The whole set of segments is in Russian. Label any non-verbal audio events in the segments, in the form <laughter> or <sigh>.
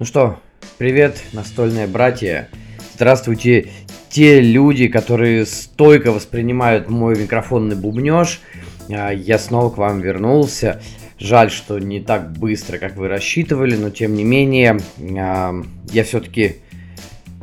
Ну что, привет, настольные братья. Здравствуйте, те люди, которые стойко воспринимают мой микрофонный бубнеж. А, я снова к вам вернулся. Жаль, что не так быстро, как вы рассчитывали, но тем не менее, а, я все-таки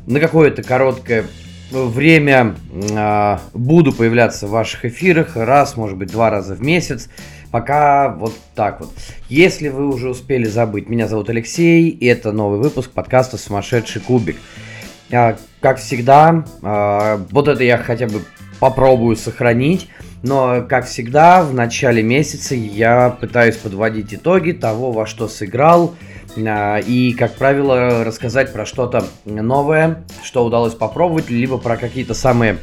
на какое-то короткое время а, буду появляться в ваших эфирах раз, может быть, два раза в месяц. Пока вот так вот. Если вы уже успели забыть, меня зовут Алексей, и это новый выпуск подкаста «Сумасшедший кубик». А, как всегда, а, вот это я хотя бы попробую сохранить, но, как всегда, в начале месяца я пытаюсь подводить итоги того, во что сыграл, а, и, как правило, рассказать про что-то новое, что удалось попробовать, либо про какие-то самые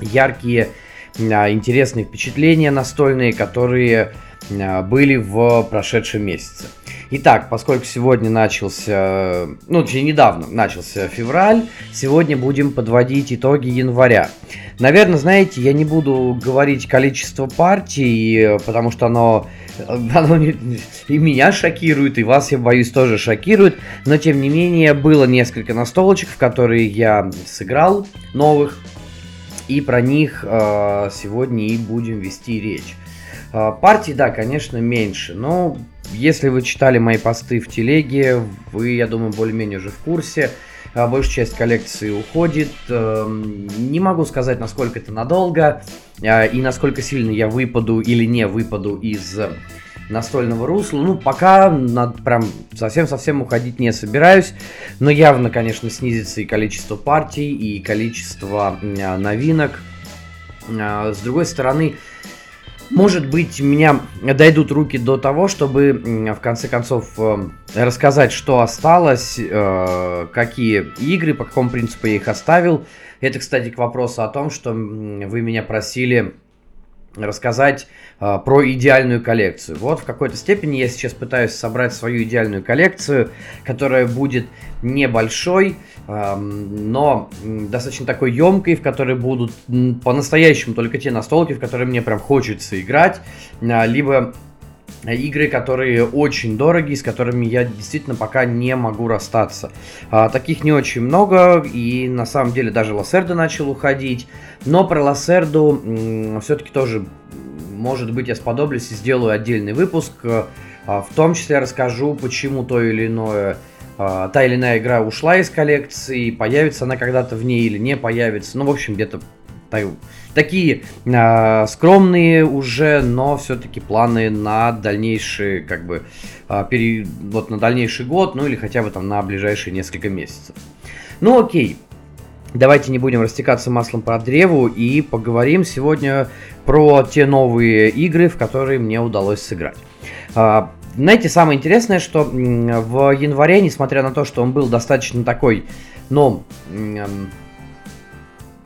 яркие интересные впечатления настольные, которые а, были в прошедшем месяце. Итак, поскольку сегодня начался, ну, точнее, недавно начался февраль, сегодня будем подводить итоги января. Наверное, знаете, я не буду говорить количество партий, потому что оно, <laughs> оно и меня шокирует, и вас, я боюсь, тоже шокирует. Но, тем не менее, было несколько настолочек, в которые я сыграл новых, и про них э, сегодня и будем вести речь. Э, партий, да, конечно, меньше, но если вы читали мои посты в телеге, вы, я думаю, более-менее уже в курсе. Э, большая часть коллекции уходит. Э, не могу сказать, насколько это надолго э, и насколько сильно я выпаду или не выпаду из настольного русла. Ну, пока над прям совсем-совсем уходить не собираюсь. Но явно, конечно, снизится и количество партий, и количество а, новинок. А, с другой стороны, может быть, меня дойдут руки до того, чтобы в конце концов э, рассказать, что осталось, э, какие игры, по какому принципу я их оставил. Это, кстати, к вопросу о том, что вы меня просили рассказать э, про идеальную коллекцию. Вот в какой-то степени я сейчас пытаюсь собрать свою идеальную коллекцию, которая будет небольшой, э, но достаточно такой емкой, в которой будут по-настоящему только те настолки, в которые мне прям хочется играть, э, либо игры, которые очень дорогие, с которыми я действительно пока не могу расстаться. А, таких не очень много, и на самом деле даже Лассердо начал уходить. Но про Лассерду все-таки тоже, может быть, я сподоблюсь и сделаю отдельный выпуск. А, в том числе расскажу, почему то или иное а, та или иная игра ушла из коллекции, появится она когда-то в ней или не появится. Ну, в общем, где-то такие э, скромные уже, но все-таки планы на дальнейший, как бы, э, пере, вот на дальнейший год, ну или хотя бы там на ближайшие несколько месяцев. Ну окей, Давайте не будем растекаться маслом по древу и поговорим сегодня про те новые игры, в которые мне удалось сыграть. А, знаете, самое интересное, что в январе, несмотря на то, что он был достаточно такой, ну,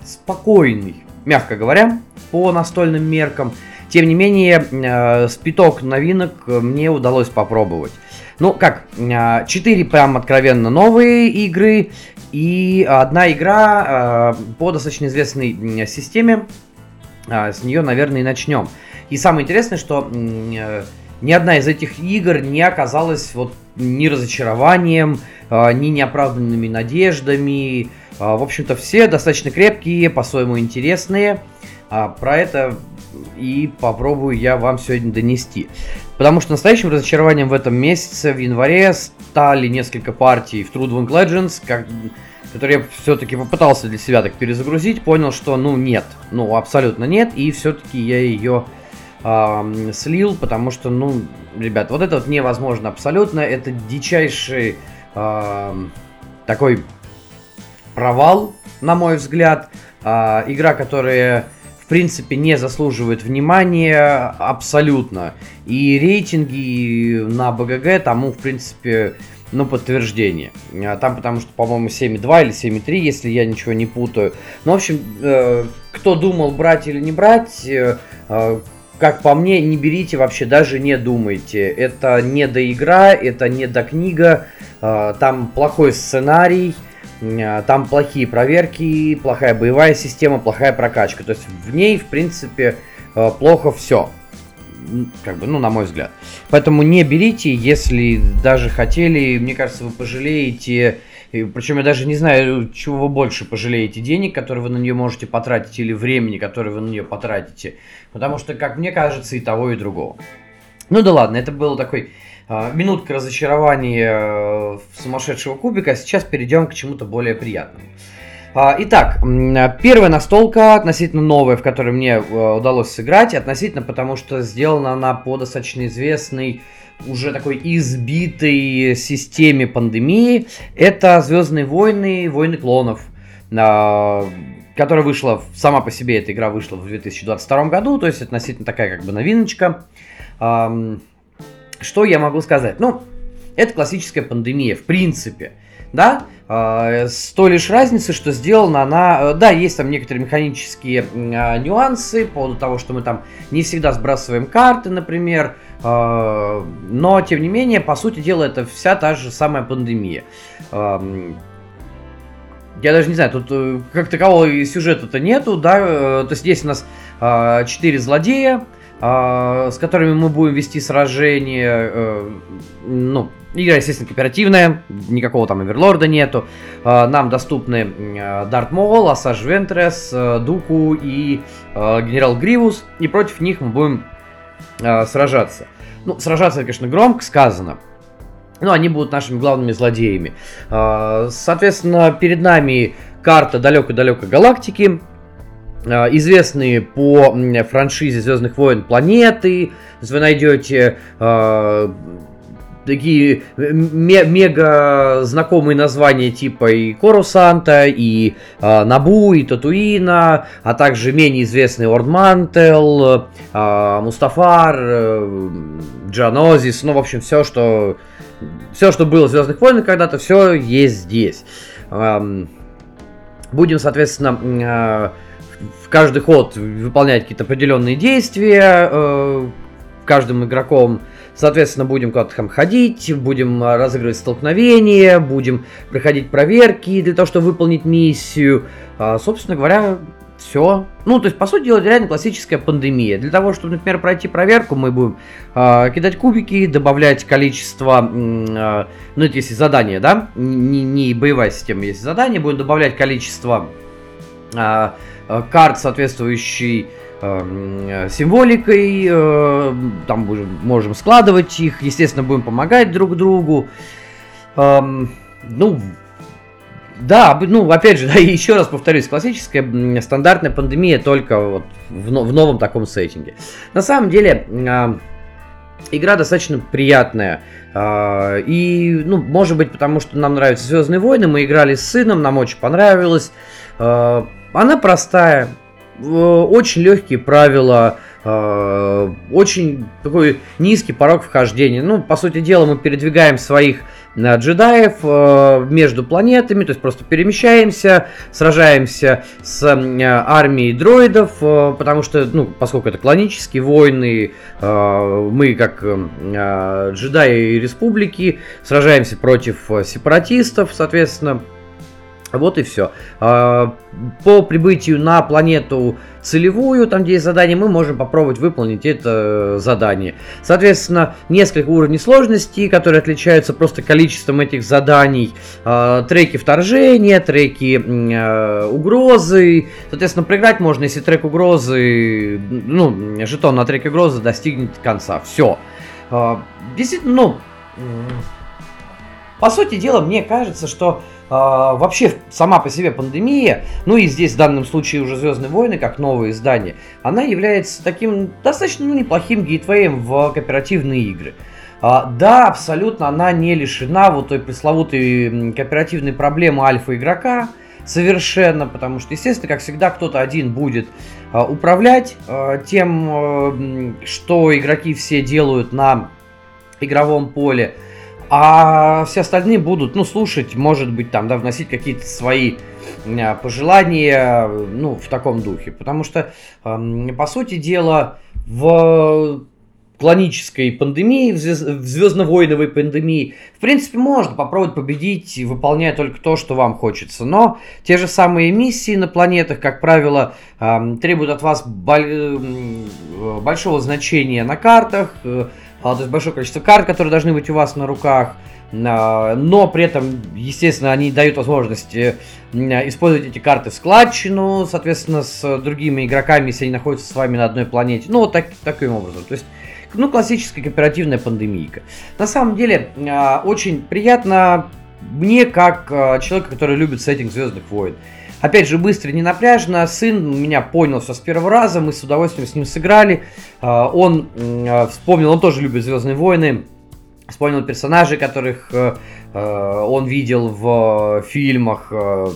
спокойный, мягко говоря, по настольным меркам, тем не менее, э, спиток новинок мне удалось попробовать. Ну, как, 4 прям откровенно новые игры и одна игра э, по достаточно известной системе. Э, с нее, наверное, и начнем. И самое интересное, что э, ни одна из этих игр не оказалась вот ни разочарованием, ни неоправданными надеждами. В общем-то, все достаточно крепкие, по-своему интересные. Про это и попробую я вам сегодня донести. Потому что настоящим разочарованием в этом месяце, в январе, стали несколько партий в True Wing Legends, как, которые я все-таки попытался для себя так перезагрузить, понял, что ну нет, ну абсолютно нет, и все-таки я ее э, слил, потому что, ну, ребят, вот это вот невозможно абсолютно, это дичайший э, такой провал, на мой взгляд, э, игра, которая в принципе, не заслуживает внимания абсолютно. И рейтинги на БГГ тому, в принципе, ну, подтверждение. А там, потому что, по-моему, 7.2 или 7.3, если я ничего не путаю. Ну, в общем, э, кто думал, брать или не брать, э, э, как по мне, не берите вообще, даже не думайте. Это не до игра, это не до книга, э, там плохой сценарий, там плохие проверки, плохая боевая система, плохая прокачка. То есть в ней, в принципе, э, плохо все. как бы, ну, на мой взгляд. Поэтому не берите, если даже хотели, мне кажется, вы пожалеете причем я даже не знаю, чего вы больше пожалеете. Денег, которые вы на нее можете потратить, или времени, которое вы на нее потратите. Потому что, как мне кажется, и того, и другого. Ну да ладно, это был такой минутка разочарования э, сумасшедшего кубика. А сейчас перейдем к чему-то более приятному. Э, итак, первая настолка относительно новая, в которой мне э, удалось сыграть. Относительно потому, что сделана она по достаточно известной уже такой избитой системе пандемии, это Звездные войны, войны клонов, а, которая вышла, сама по себе эта игра вышла в 2022 году, то есть относительно такая как бы новиночка. Что я могу сказать? Ну, это классическая пандемия, в принципе да, а, с той лишь разницей, что сделана она, э, да, есть там некоторые механические а, нюансы по поводу того, что мы там не всегда сбрасываем карты, например, а, но, тем не менее, по сути дела, это вся та же самая пандемия. Я даже не знаю, тут э, как такового сюжета-то нету, да, э, то есть здесь у нас четыре злодея, с которыми мы будем вести сражение, ну, Игра, естественно, кооперативная, никакого там Оверлорда нету. А, нам доступны Дарт Мол, Асаж Вентрес, э, Дуку и э, Генерал Гривус. И против них мы будем э, сражаться. Ну, сражаться, конечно, громко сказано. Но они будут нашими главными злодеями. А, соответственно, перед нами карта далекой-далекой галактики, известные по франшизе Звездных войн планеты. Вы найдете такие э, мега знакомые названия типа и Корусанта, и э, Набу, и Татуина, а также менее известный Ордмантел, э, Мустафар, э, Джанозис, ну, в общем, все, что все, что было в Звездных войнах когда-то, все есть здесь. Эм, будем, соответственно, э, в каждый ход выполнять какие-то определенные действия, э, каждым игроком Соответственно, будем куда-то там ходить, будем разыгрывать столкновения, будем проходить проверки для того, чтобы выполнить миссию. А, собственно говоря, все. Ну, то есть, по сути дела, реально классическая пандемия. Для того, чтобы, например, пройти проверку, мы будем э, кидать кубики, добавлять количество, э, ну, это если задание, да, не, не боевая система, если задание, будем добавлять количество э, карт, соответствующей символикой, э, там будем, можем складывать их, естественно, будем помогать друг другу. Эм, ну, да, ну, опять же, <laughs> да, еще раз повторюсь, классическая стандартная пандемия только вот в, в новом таком сеттинге. На самом деле, э, игра достаточно приятная. Э, и, ну, может быть, потому что нам нравятся Звездные войны, мы играли с сыном, нам очень понравилось. Она простая, очень легкие правила, э, очень такой низкий порог вхождения. Ну, по сути дела, мы передвигаем своих э, джедаев э, между планетами, то есть просто перемещаемся, сражаемся с армией дроидов, потому что, ну, поскольку это клонические войны, мы как джедаи республики сражаемся против сепаратистов, соответственно, вот и все. А, по прибытию на планету целевую, там где есть задание, мы можем попробовать выполнить это задание. Соответственно, несколько уровней сложности, которые отличаются просто количеством этих заданий. А, треки вторжения, треки а, угрозы. Соответственно, проиграть можно, если трек угрозы, ну, жетон на трек угрозы достигнет конца. Все. Действительно, ну, по сути дела, мне кажется, что вообще сама по себе пандемия, ну и здесь в данном случае уже Звездные войны, как новое издание, она является таким достаточно ну, неплохим гейтвеем в кооперативные игры. А, да, абсолютно она не лишена вот той пресловутой кооперативной проблемы альфа-игрока, совершенно, потому что, естественно, как всегда, кто-то один будет а, управлять а, тем, а, что игроки все делают на игровом поле. А все остальные будут, ну, слушать, может быть, там, да, вносить какие-то свои а, пожелания, ну, в таком духе. Потому что, по сути дела, в клонической пандемии, в звездно-войновой пандемии, в принципе, можно попробовать победить, выполняя только то, что вам хочется. Но те же самые миссии на планетах, как правило, требуют от вас большого значения на картах, а, то есть большое количество карт, которые должны быть у вас на руках, но при этом, естественно, они дают возможность использовать эти карты в складчину, соответственно, с другими игроками, если они находятся с вами на одной планете. Ну, вот так, таким образом. То есть, ну, классическая кооперативная пандемийка. На самом деле, очень приятно мне, как человек, который любит сеттинг Звездных войн. Опять же, быстро, не напряжно. Сын меня понял все с первого раза. Мы с удовольствием с ним сыграли. А, он а, вспомнил, он тоже любит Звездные войны. Вспомнил персонажей, которых э, э, он видел в фильмах. Э,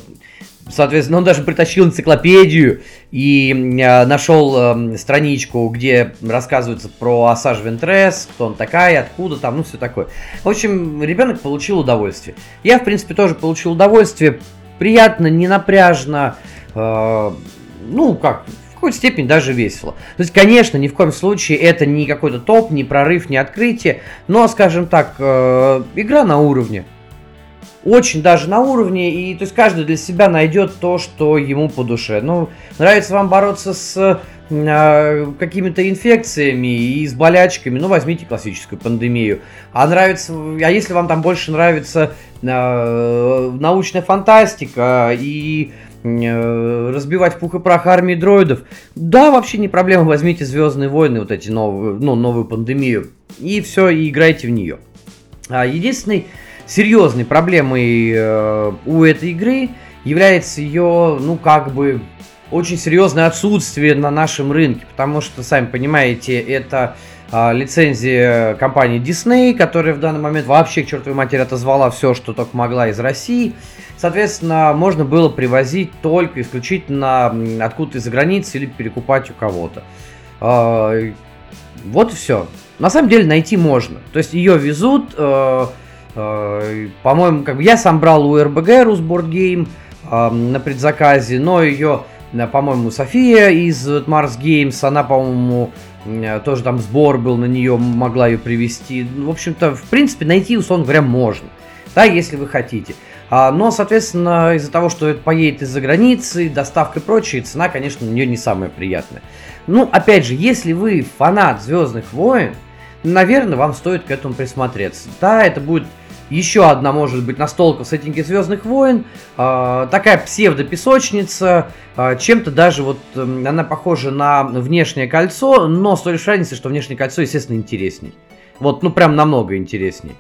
соответственно, он даже притащил энциклопедию и нашел страничку, где рассказывается про Асаж Вентрес, кто он такая, откуда там, ну все такое. В общем, ребенок получил удовольствие. Я, в принципе, тоже получил удовольствие приятно, не напряжно, э, ну, как, в какой-то степени даже весело. То есть, конечно, ни в коем случае это не какой-то топ, не прорыв, не открытие, но, скажем так, э, игра на уровне. Очень даже на уровне, и то есть каждый для себя найдет то, что ему по душе. Ну, нравится вам бороться с какими-то инфекциями и с болячками, ну, возьмите классическую пандемию. А нравится, а если вам там больше нравится э, научная фантастика и э, разбивать пух и прах армии дроидов, да, вообще не проблема, возьмите Звездные войны, вот эти новые, ну, новую пандемию, и все, и играйте в нее. А единственной серьезной проблемой э, у этой игры является ее, ну, как бы, очень серьезное отсутствие на нашем рынке, потому что, сами понимаете, это а, лицензия компании Disney, которая в данный момент вообще к чертовой матери отозвала все, что только могла из России. Соответственно, можно было привозить только исключительно откуда-то из-за границы или перекупать у кого-то. А, вот и все. На самом деле найти можно. То есть ее везут, э, э, по-моему, как бы я сам брал у РБГ Русборд Гейм э, на предзаказе, но ее Э, по-моему, София из Mars Games, она, по-моему, тоже там сбор был на нее, могла ее привести. Ну, в общем-то, в принципе, найти, условно говоря, можно, да, если вы хотите. А, но, соответственно, из-за того, что это поедет из-за границы, доставка и прочее, цена, конечно, на нее не самая приятная. Ну, опять же, если вы фанат Звездных войн, наверное, вам стоит к этому присмотреться. Да, это будет еще одна может быть настолка в сеттинге Звездных войн. Э, такая псевдо-песочница. Э, чем-то даже вот э, она похожа на внешнее кольцо, но с той лишь разницей, что внешнее кольцо, естественно, интересней. Вот, ну прям намного интересней.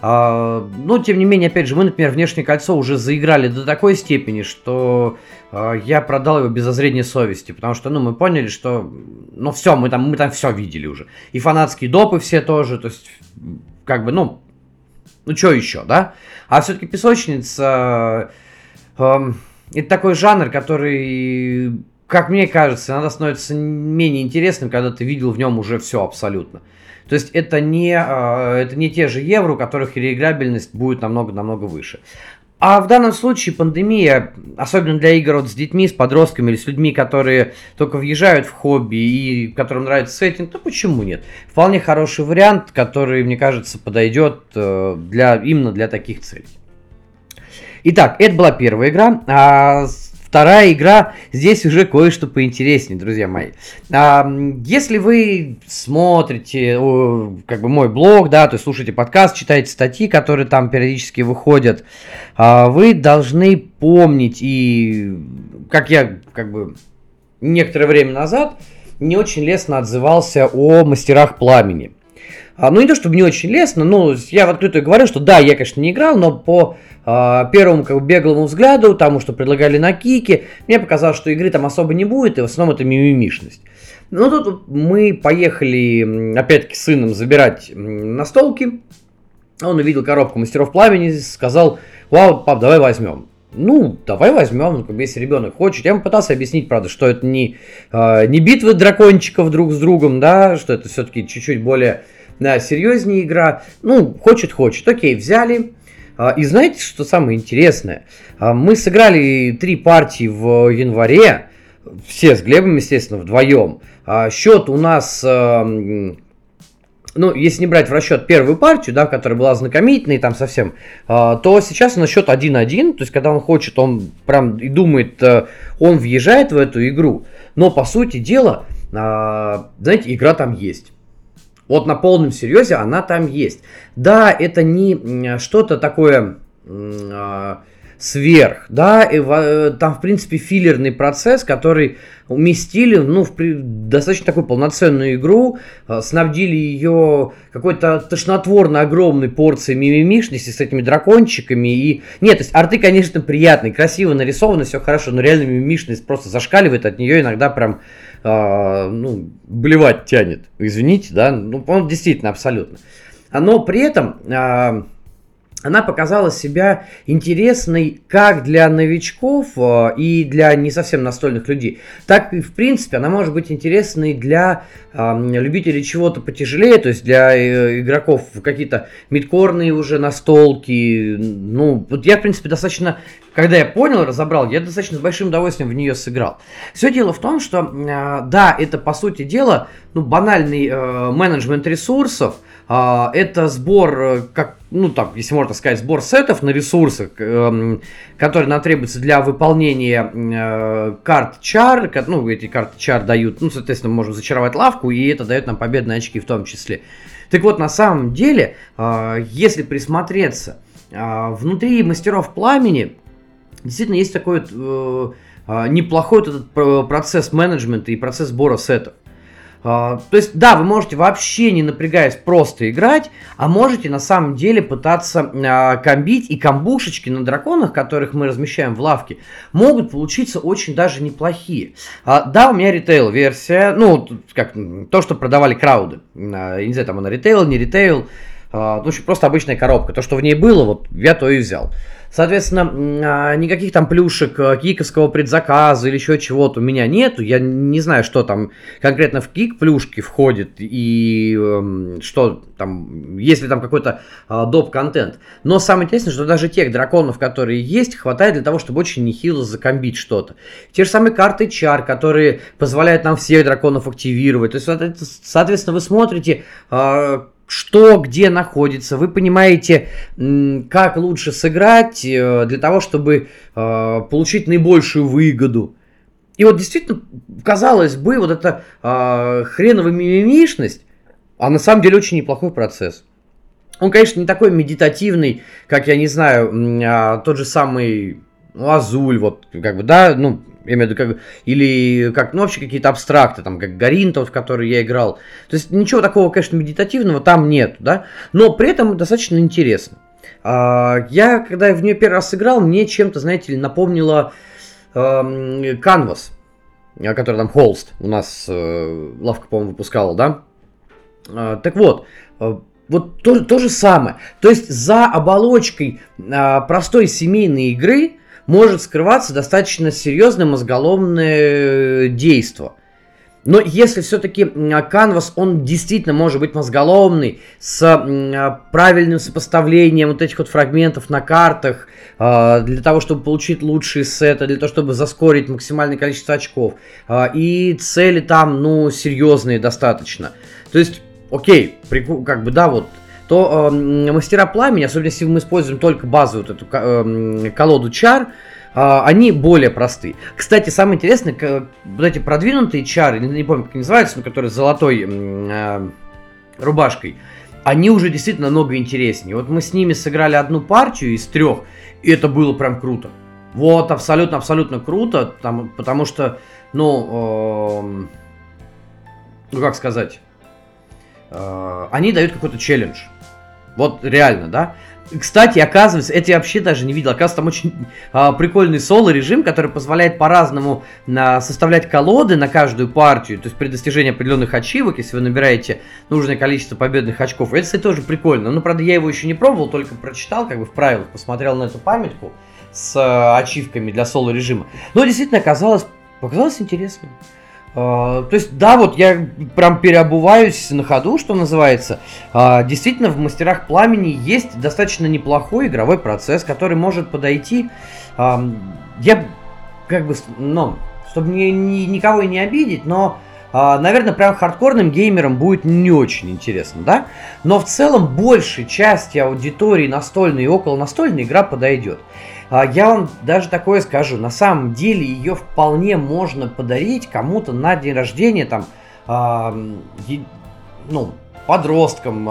А, но, тем не менее, опять же, мы, например, внешнее кольцо уже заиграли до такой степени, что а, я продал его без зазрения совести, потому что, ну, мы поняли, что, ну, все, мы там, мы там все видели уже. И фанатские допы все тоже, то есть, как бы, ну, ну, что еще, да? А все-таки песочница э, э, это такой жанр, который, как мне кажется, иногда становится менее интересным, когда ты видел в нем уже все абсолютно. То есть это не, э, это не те же евро, у которых реиграбельность будет намного-намного выше. А в данном случае пандемия, особенно для игр вот с детьми, с подростками или с людьми, которые только въезжают в хобби и которым нравится сеттинг, то почему нет? Вполне хороший вариант, который, мне кажется, подойдет э, для, именно для таких целей. Итак, это была первая игра. А Вторая игра, здесь уже кое-что поинтереснее, друзья мои. А, если вы смотрите как бы мой блог, да, то есть слушаете подкаст, читаете статьи, которые там периодически выходят, а, вы должны помнить и, как я как бы некоторое время назад не очень лестно отзывался о мастерах пламени. А, ну, не то чтобы не очень лестно, но я в открытую говорю, что да, я, конечно, не играл, но по а, первому как бы, беглому взгляду, тому, что предлагали на кике, мне показалось, что игры там особо не будет, и в основном это мимимишность. Ну, тут мы поехали, опять-таки, с сыном забирать настолки. Он увидел коробку мастеров пламени, сказал, вау, пап, давай возьмем. Ну, давай возьмем, ну, если ребенок хочет. Я ему пытался объяснить, правда, что это не, э, не битвы дракончиков друг с другом, да, что это все-таки чуть-чуть более да, серьезнее игра. Ну, хочет, хочет. Окей, взяли. А, и знаете, что самое интересное? А, мы сыграли три партии в январе, все с Глебом, естественно, вдвоем. А, счет у нас, ну, если не брать в расчет первую партию, да, которая была знакомительной, там совсем, то сейчас у нас счет 1-1, то есть когда он хочет, он прям и думает, он въезжает в эту игру. Но, по сути дела, знаете, игра там есть. Вот на полном серьезе она там есть. Да, это не что-то такое а, сверх, да, и, э, там, в принципе, филлерный процесс, который уместили, ну, в при, достаточно такую полноценную игру, э, снабдили ее какой-то тошнотворно огромной порцией мимимишности с этими дракончиками, и... Нет, то есть арты, конечно, приятные, красиво нарисованы, все хорошо, но реально мимимишность просто зашкаливает, от нее иногда прям, э, ну, блевать тянет, извините, да, ну, он действительно, абсолютно. Но при этом... Э, она показала себя интересной как для новичков э, и для не совсем настольных людей, так и в принципе она может быть интересной для э, любителей чего-то потяжелее, то есть для э, игроков какие-то мидкорные уже настолки. Ну, вот я в принципе достаточно, когда я понял, разобрал, я достаточно с большим удовольствием в нее сыграл. Все дело в том, что э, да, это по сути дела ну, банальный э, менеджмент ресурсов, э, это сбор, э, как ну так, если можно сказать, сбор сетов на ресурсы, э, которые нам требуются для выполнения э, карт чар, ну, эти карты чар дают, ну, соответственно, мы можем зачаровать лавку, и это дает нам победные очки в том числе. Так вот, на самом деле, э, если присмотреться, внутри мастеров пламени действительно есть такой вот, э, э, неплохой вот этот процесс менеджмента и процесс сбора сетов. А, то есть, да, вы можете вообще не напрягаясь просто играть, а можете на самом деле пытаться а, комбить, и камбушечки на драконах, которых мы размещаем в лавке, могут получиться очень даже неплохие. А, да, у меня ритейл-версия, ну, как то, что продавали крауды. А, не знаю, там она ритейл, не ритейл, а, ну, просто обычная коробка. То, что в ней было, вот я то и взял. Соответственно, а, никаких там плюшек, э, киковского предзаказа или еще чего-то у меня нету. Я не знаю, что там конкретно в кик плюшки входит и эм, что там, есть ли там какой-то а, доп-контент. Но самое интересное, что даже тех драконов, которые есть, хватает для того, чтобы очень нехило закомбить что-то. Те же самые карты чар, которые позволяют нам всех драконов активировать. То есть, соответственно, вы смотрите а, что где находится, вы понимаете, как лучше сыграть э, для того, чтобы э, получить наибольшую выгоду. И вот действительно, казалось бы, вот эта э, хреновая мимимишность, а на самом деле очень неплохой процесс. Он, конечно, не такой медитативный, как, я не знаю, а, тот же самый ну, Азуль, вот, как бы, да, ну, я имею в виду, как, или как, ну, вообще какие-то абстракты, там, как Гарин, тот, в который я играл. То есть ничего такого, конечно, медитативного там нет, да, но при этом достаточно интересно. А, я, когда в нее первый раз сыграл, мне чем-то, знаете ли, напомнило э, Canvas, который там Холст у нас э, лавка, по-моему, выпускала, да. А, так вот, э, вот то, то же самое. То есть за оболочкой а, простой семейной игры может скрываться достаточно серьезное мозголомное действие. Но если все-таки канвас, он действительно может быть мозголомный, с а, правильным сопоставлением вот этих вот фрагментов на картах, а, для того, чтобы получить лучшие сеты, для того, чтобы заскорить максимальное количество очков. А, и цели там, ну, серьезные достаточно. То есть, окей, как бы, да, вот то э, мастера пламени, особенно если мы используем только базовую эту э, колоду чар, э, они более простые. Кстати, самое интересное, вот эти продвинутые чары, не, не помню, как они называются, но которые с золотой э, рубашкой, они уже действительно много интереснее. Вот мы с ними сыграли одну партию из трех, и это было прям круто. Вот, абсолютно, абсолютно круто, там, потому что, ну, э, ну как сказать, э, они дают какой-то челлендж. Вот реально, да? Кстати, оказывается, это я вообще даже не видел. Оказывается, там очень а, прикольный соло-режим, который позволяет по-разному а, составлять колоды на каждую партию. То есть при достижении определенных ачивок, если вы набираете нужное количество победных очков. Это, кстати, тоже прикольно. Ну, правда, я его еще не пробовал, только прочитал, как бы в правилах, посмотрел на эту памятку с а, ачивками для соло-режима. Но действительно оказалось, показалось интересным. А, то есть, да, вот я прям переобуваюсь на ходу, что называется. Uh, действительно, в мастерах пламени есть достаточно неплохой игровой процесс, который может подойти. Uh, я как бы, ну, чтобы ни, ни, никого и не обидеть, но а, наверное, прям хардкорным геймерам будет не очень интересно, да? Но в целом большей части аудитории настольной и около настольной игра подойдет. А, я вам даже такое скажу, на самом деле ее вполне можно подарить кому-то на день рождения, там, ну, подросткам,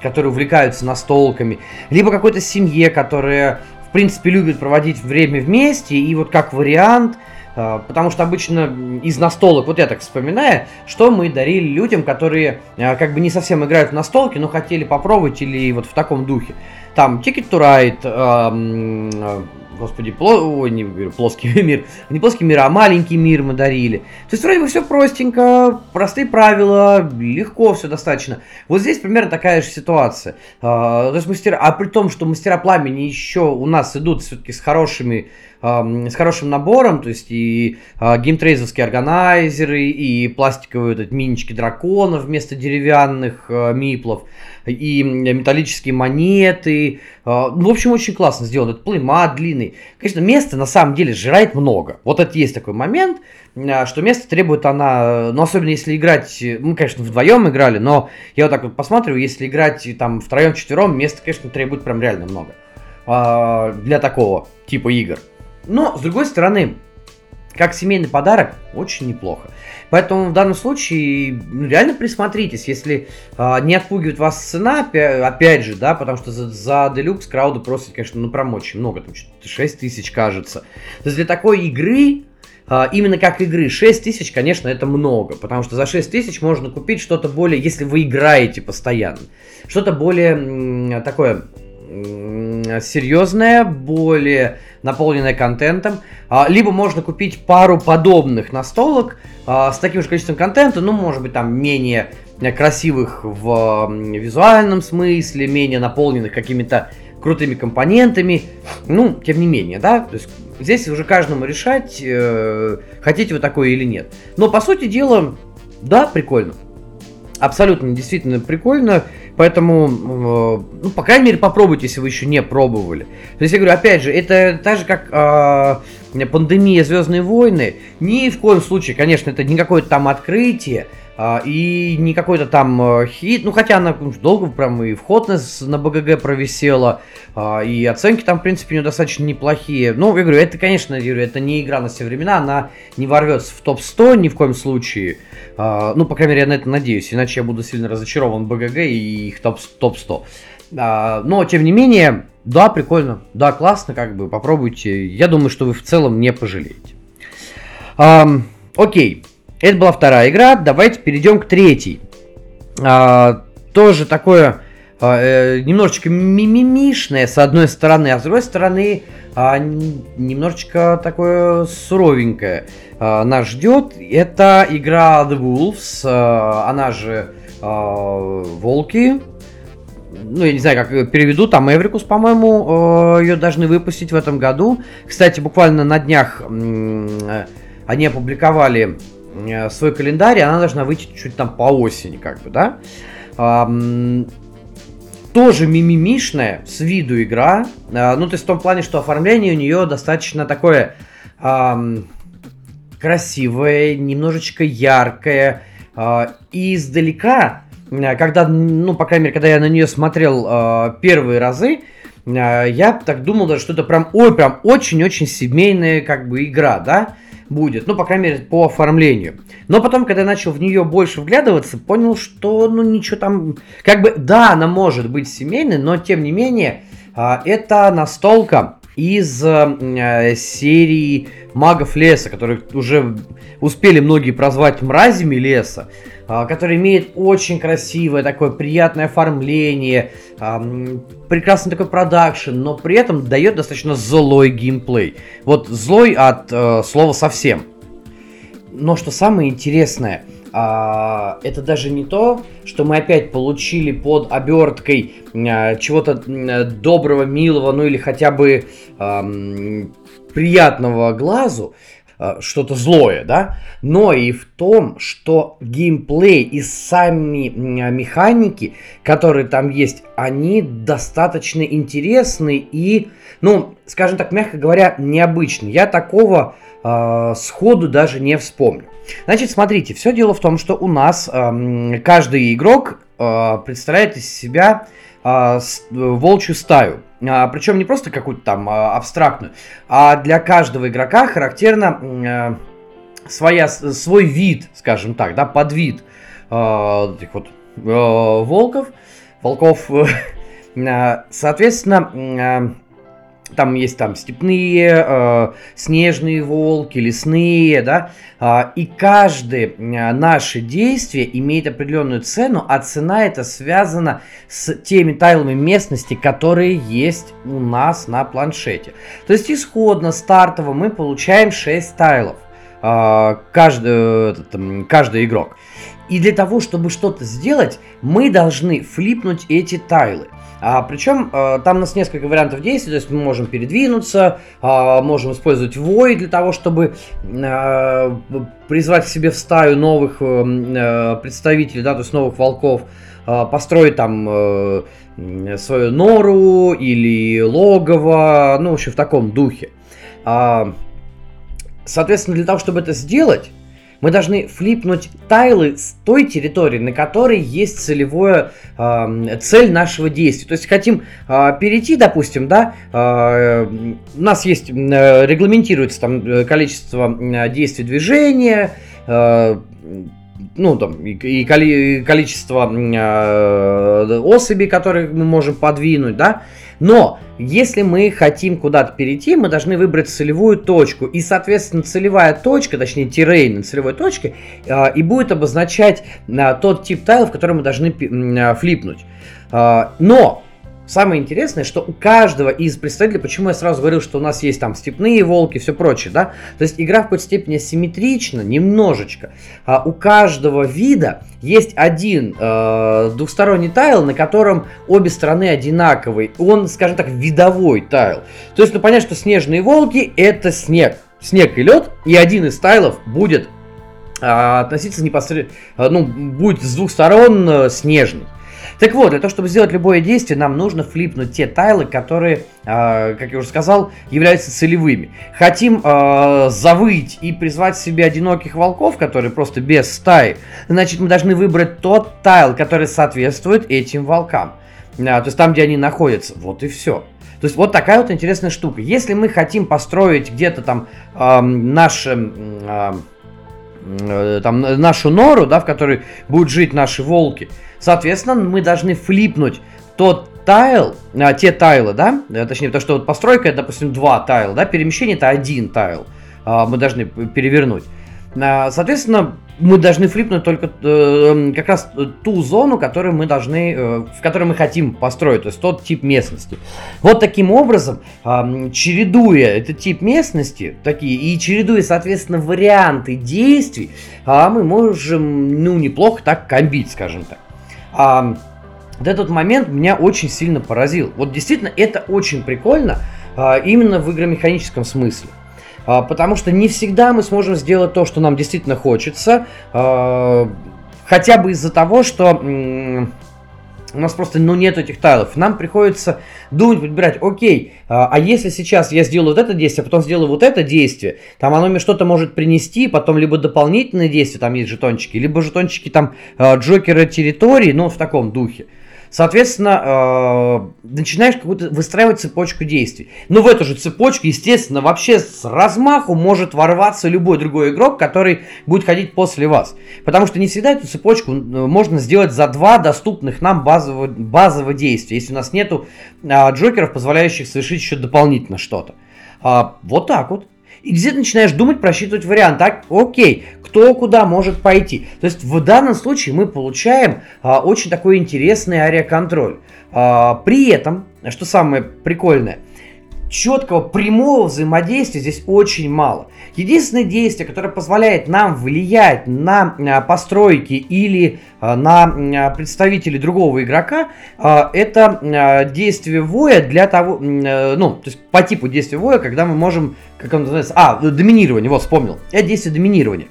которые увлекаются настолками, либо какой-то семье, которая, в принципе, любит проводить время вместе, и вот как вариант – а, потому что обычно из настолок, вот я так вспоминаю, что мы дарили людям, которые как бы не совсем играют в настолки, но хотели попробовать или вот в таком духе. Там Ticket to Ride, господи, пло... Ой, не плоский <laughs> мир, не плоский мир, а маленький мир мы дарили. То есть вроде бы все простенько, простые правила, легко все достаточно. Вот здесь примерно такая же ситуация. А, то есть мастера, а при том, что мастера пламени еще у нас идут все-таки с хорошими с хорошим набором, то есть и э, геймтрейзовские органайзеры, и пластиковые вот минички драконов вместо деревянных э, миплов, и металлические монеты. Э, ну, в общем, очень классно сделано. Этот плеймат длинный. Конечно, места на самом деле жрает много. Вот это есть такой момент, что место требует она, ну, особенно если играть, мы, конечно, вдвоем играли, но я вот так вот посмотрю, если играть там втроем-четвером, места, конечно, требует прям реально много для такого типа игр. Но, с другой стороны, как семейный подарок, очень неплохо. Поэтому в данном случае ну, реально присмотритесь, если э, не отпугивает вас цена, опять, опять же, да, потому что за, за Deluxe крауды просят, конечно, ну прям очень много, там 6 тысяч кажется. То есть для такой игры, э, именно как игры, 6 тысяч, конечно, это много, потому что за 6 тысяч можно купить что-то более, если вы играете постоянно, что-то более м, такое серьезная, более наполненная контентом. А, либо можно купить пару подобных настолок а, с таким же количеством контента, ну, может быть, там менее красивых в визуальном смысле, менее наполненных какими-то крутыми компонентами. Ну, тем не менее, да, то есть здесь уже каждому решать, э, хотите вы такое или нет. Но, по сути дела, да, прикольно. Абсолютно, действительно прикольно. Поэтому, э, ну, по крайней мере, попробуйте, если вы еще не пробовали. То есть, я говорю, опять же, это так же, как э, пандемия Звездные войны. Ни в коем случае, конечно, это не какое-то там открытие. А, и не какой-то там э, хит, ну хотя она долго прям и вход на, БГГ провисела, а, и оценки там, в принципе, у нее достаточно неплохие. Ну, я говорю, это, конечно, я говорю, это не игра на все времена, она не ворвется в топ-100 ни в коем случае. А, ну, по крайней мере, я на это надеюсь, иначе я буду сильно разочарован в БГГ и их топ-100. Но, тем не менее, да, прикольно, да, классно, как бы, попробуйте. Я думаю, что вы в целом не пожалеете. Окей. Это была вторая игра. Давайте перейдем к третьей. А, тоже такое а, э, немножечко мимимишное с одной стороны, а с другой стороны а, немножечко такое суровенькое а, нас ждет. Это игра The Wolves, а, она же а, Волки. Ну, я не знаю, как переведу, там Эврикус, по-моему, ее должны выпустить в этом году. Кстати, буквально на днях они опубликовали Э, свой календарь, она должна выйти чуть там по осени, как бы, да. Эм, тоже мимимишная с виду игра. Э, ну, то есть в том плане, что оформление у нее достаточно такое эм, красивое, немножечко яркое. Э, и издалека, э, когда, ну, по крайней мере, когда я на нее смотрел э, первые разы, э, я так думал что это прям, ой, прям очень-очень семейная, как бы, игра, да будет, ну, по крайней мере, по оформлению. Но потом, когда я начал в нее больше вглядываться, понял, что, ну, ничего там... Как бы, да, она может быть семейной, но, тем не менее, а, это настолка из э, серии магов леса, которые уже успели многие прозвать мразями леса, который имеет очень красивое такое приятное оформление, э, прекрасный такой продакшн, но при этом дает достаточно злой геймплей. Вот злой от э, слова совсем. Но что самое интересное, а, это даже не то, что мы опять получили под оберткой а, чего-то а, доброго, милого, ну или хотя бы а, приятного глазу. Э, что-то злое, да, но и в том, что геймплей и сами механики, которые там есть, они достаточно интересны и, ну, скажем так, мягко говоря, необычны. Я такого э, сходу даже не вспомню. Значит, смотрите, все дело в том, что у нас э, каждый игрок э, представляет из себя э, волчью стаю. А, причем не просто какую-то там а, абстрактную, а для каждого игрока характерно а, своя, свой вид, скажем так, да, подвид а, этих вот а, волков, волков. <laughs> Соответственно, там есть там степные, э, снежные волки, лесные, да, э, и каждое э, наше действие имеет определенную цену, а цена это связана с теми тайлами местности, которые есть у нас на планшете. То есть исходно, стартово мы получаем 6 тайлов, э, каждый, этот, каждый игрок. И для того, чтобы что-то сделать, мы должны флипнуть эти тайлы. А, причем а, там у нас несколько вариантов действий, то есть мы можем передвинуться, а, можем использовать вой для того, чтобы а, призвать к себе в стаю новых а, представителей, да, то есть новых волков, а, построить там а, свою нору или логово, ну, в общем, в таком духе. А, соответственно, для того, чтобы это сделать, мы должны флипнуть тайлы с той территории, на которой есть целевое, э, цель нашего действия. То есть хотим э, перейти, допустим, да, э, у нас есть, э, регламентируется там э, количество э, действий движения, э, ну, там, и, и количество э, особей, которые мы можем подвинуть, да, но если мы хотим куда-то перейти, мы должны выбрать целевую точку. И, соответственно, целевая точка, точнее, террейн на целевой точке, э, и будет обозначать э, тот тип тайлов, который мы должны э, флипнуть. Но Самое интересное, что у каждого из представителей, почему я сразу говорил, что у нас есть там степные волки все прочее, да, то есть игра в какой-то степени асимметрична, немножечко. А у каждого вида есть один э, двухсторонний тайл, на котором обе стороны одинаковые. Он, скажем так, видовой тайл. То есть, ну понятно, что снежные волки это снег. Снег и лед, и один из тайлов будет э, относиться непосредственно, ну, будет с двух сторон э, снежный. Так вот, для того, чтобы сделать любое действие, нам нужно флипнуть те тайлы, которые, э, как я уже сказал, являются целевыми. Хотим э, завыть и призвать себе одиноких волков, которые просто без стаи, значит, мы должны выбрать тот тайл, который соответствует этим волкам. Э, то есть там, где они находятся. Вот и все. То есть вот такая вот интересная штука. Если мы хотим построить где-то там э, наше... Э, там нашу нору, да, в которой будут жить наши волки, Соответственно, мы должны флипнуть тот тайл, а, те тайлы, да, э, точнее, потому что вот постройка это, допустим, два тайла, да, перемещение это один тайл, а, мы должны перевернуть. А, соответственно, мы должны флипнуть только э, как раз ту зону, которую мы должны, э, в которой мы хотим построить, то есть тот тип местности. Вот таким образом, э, чередуя этот тип местности, такие, и чередуя, соответственно, варианты действий, э, мы можем, ну, неплохо так комбить, скажем так. А, вот этот момент меня очень сильно поразил. Вот действительно, это очень прикольно а, именно в игромеханическом смысле. А, потому что не всегда мы сможем сделать то, что нам действительно хочется. А, хотя бы из-за того, что у нас просто ну, нет этих тайлов. Нам приходится думать, подбирать, окей, а, а если сейчас я сделаю вот это действие, а потом сделаю вот это действие, там оно мне что-то может принести, потом либо дополнительные действия, там есть жетончики, либо жетончики там Джокера территории, ну, в таком духе. Соответственно, э, начинаешь какую-то выстраивать цепочку действий. Но в эту же цепочку, естественно, вообще с размаху может ворваться любой другой игрок, который будет ходить после вас. Потому что не всегда эту цепочку э, можно сделать за два доступных нам базового, базового действия, если у нас нету э, джокеров, позволяющих совершить еще дополнительно что-то. Э, вот так вот. И где ты начинаешь думать, просчитывать вариант. Так, окей, кто куда может пойти. То есть в данном случае мы получаем а, очень такой интересный ариоконтроль. А, при этом, что самое прикольное, четкого прямого взаимодействия здесь очень мало. Единственное действие, которое позволяет нам влиять на а, постройки или а, на представителей другого игрока, это действие воя для того, ну, то есть по типу действия воя, когда мы можем, как он называется, а, доминирование, вот вспомнил, это действие доминирования